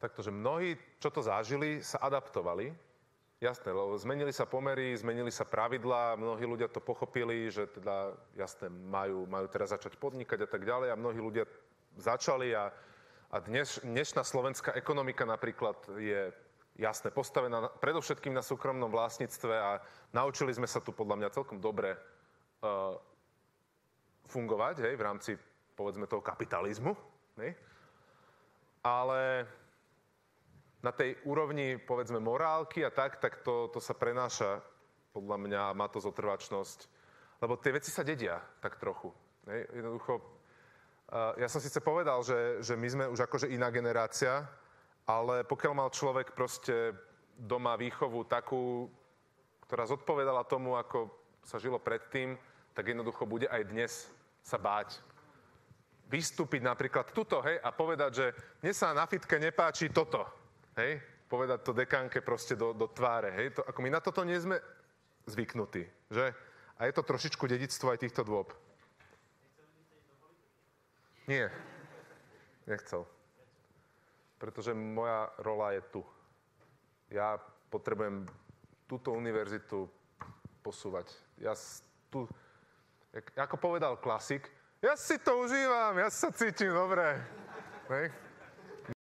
Takto, že mnohí, čo to zažili, sa adaptovali. Jasné, lebo zmenili sa pomery, zmenili sa pravidlá, mnohí ľudia to pochopili, že teda, jasné, majú, majú teraz začať podnikať a tak ďalej a mnohí ľudia začali a, a dnes, dnešná slovenská ekonomika napríklad je jasne postavená predovšetkým na súkromnom vlastníctve a naučili sme sa tu podľa mňa celkom dobre uh, fungovať hej, v rámci povedzme toho kapitalizmu. Ne? Ale na tej úrovni, povedzme, morálky a tak, tak to, to sa prenáša, podľa mňa, má to zotrvačnosť. Lebo tie veci sa dedia tak trochu. Ne? Jednoducho, uh, ja som síce povedal, že, že my sme už akože iná generácia, ale pokiaľ mal človek proste doma výchovu takú, ktorá zodpovedala tomu, ako sa žilo predtým, tak jednoducho bude aj dnes sa báť vystúpiť napríklad tuto, hej, a povedať, že mne sa na fitke nepáči toto, hej, povedať to dekánke proste do, do tváre, hej, to, ako my na toto nie sme zvyknutí, že? A je to trošičku dedictvo aj týchto dôb. Nie, nechcel. Pretože moja rola je tu. Ja potrebujem túto univerzitu posúvať. Ja tu, ako povedal klasik, ja si to užívam, ja sa cítim dobre.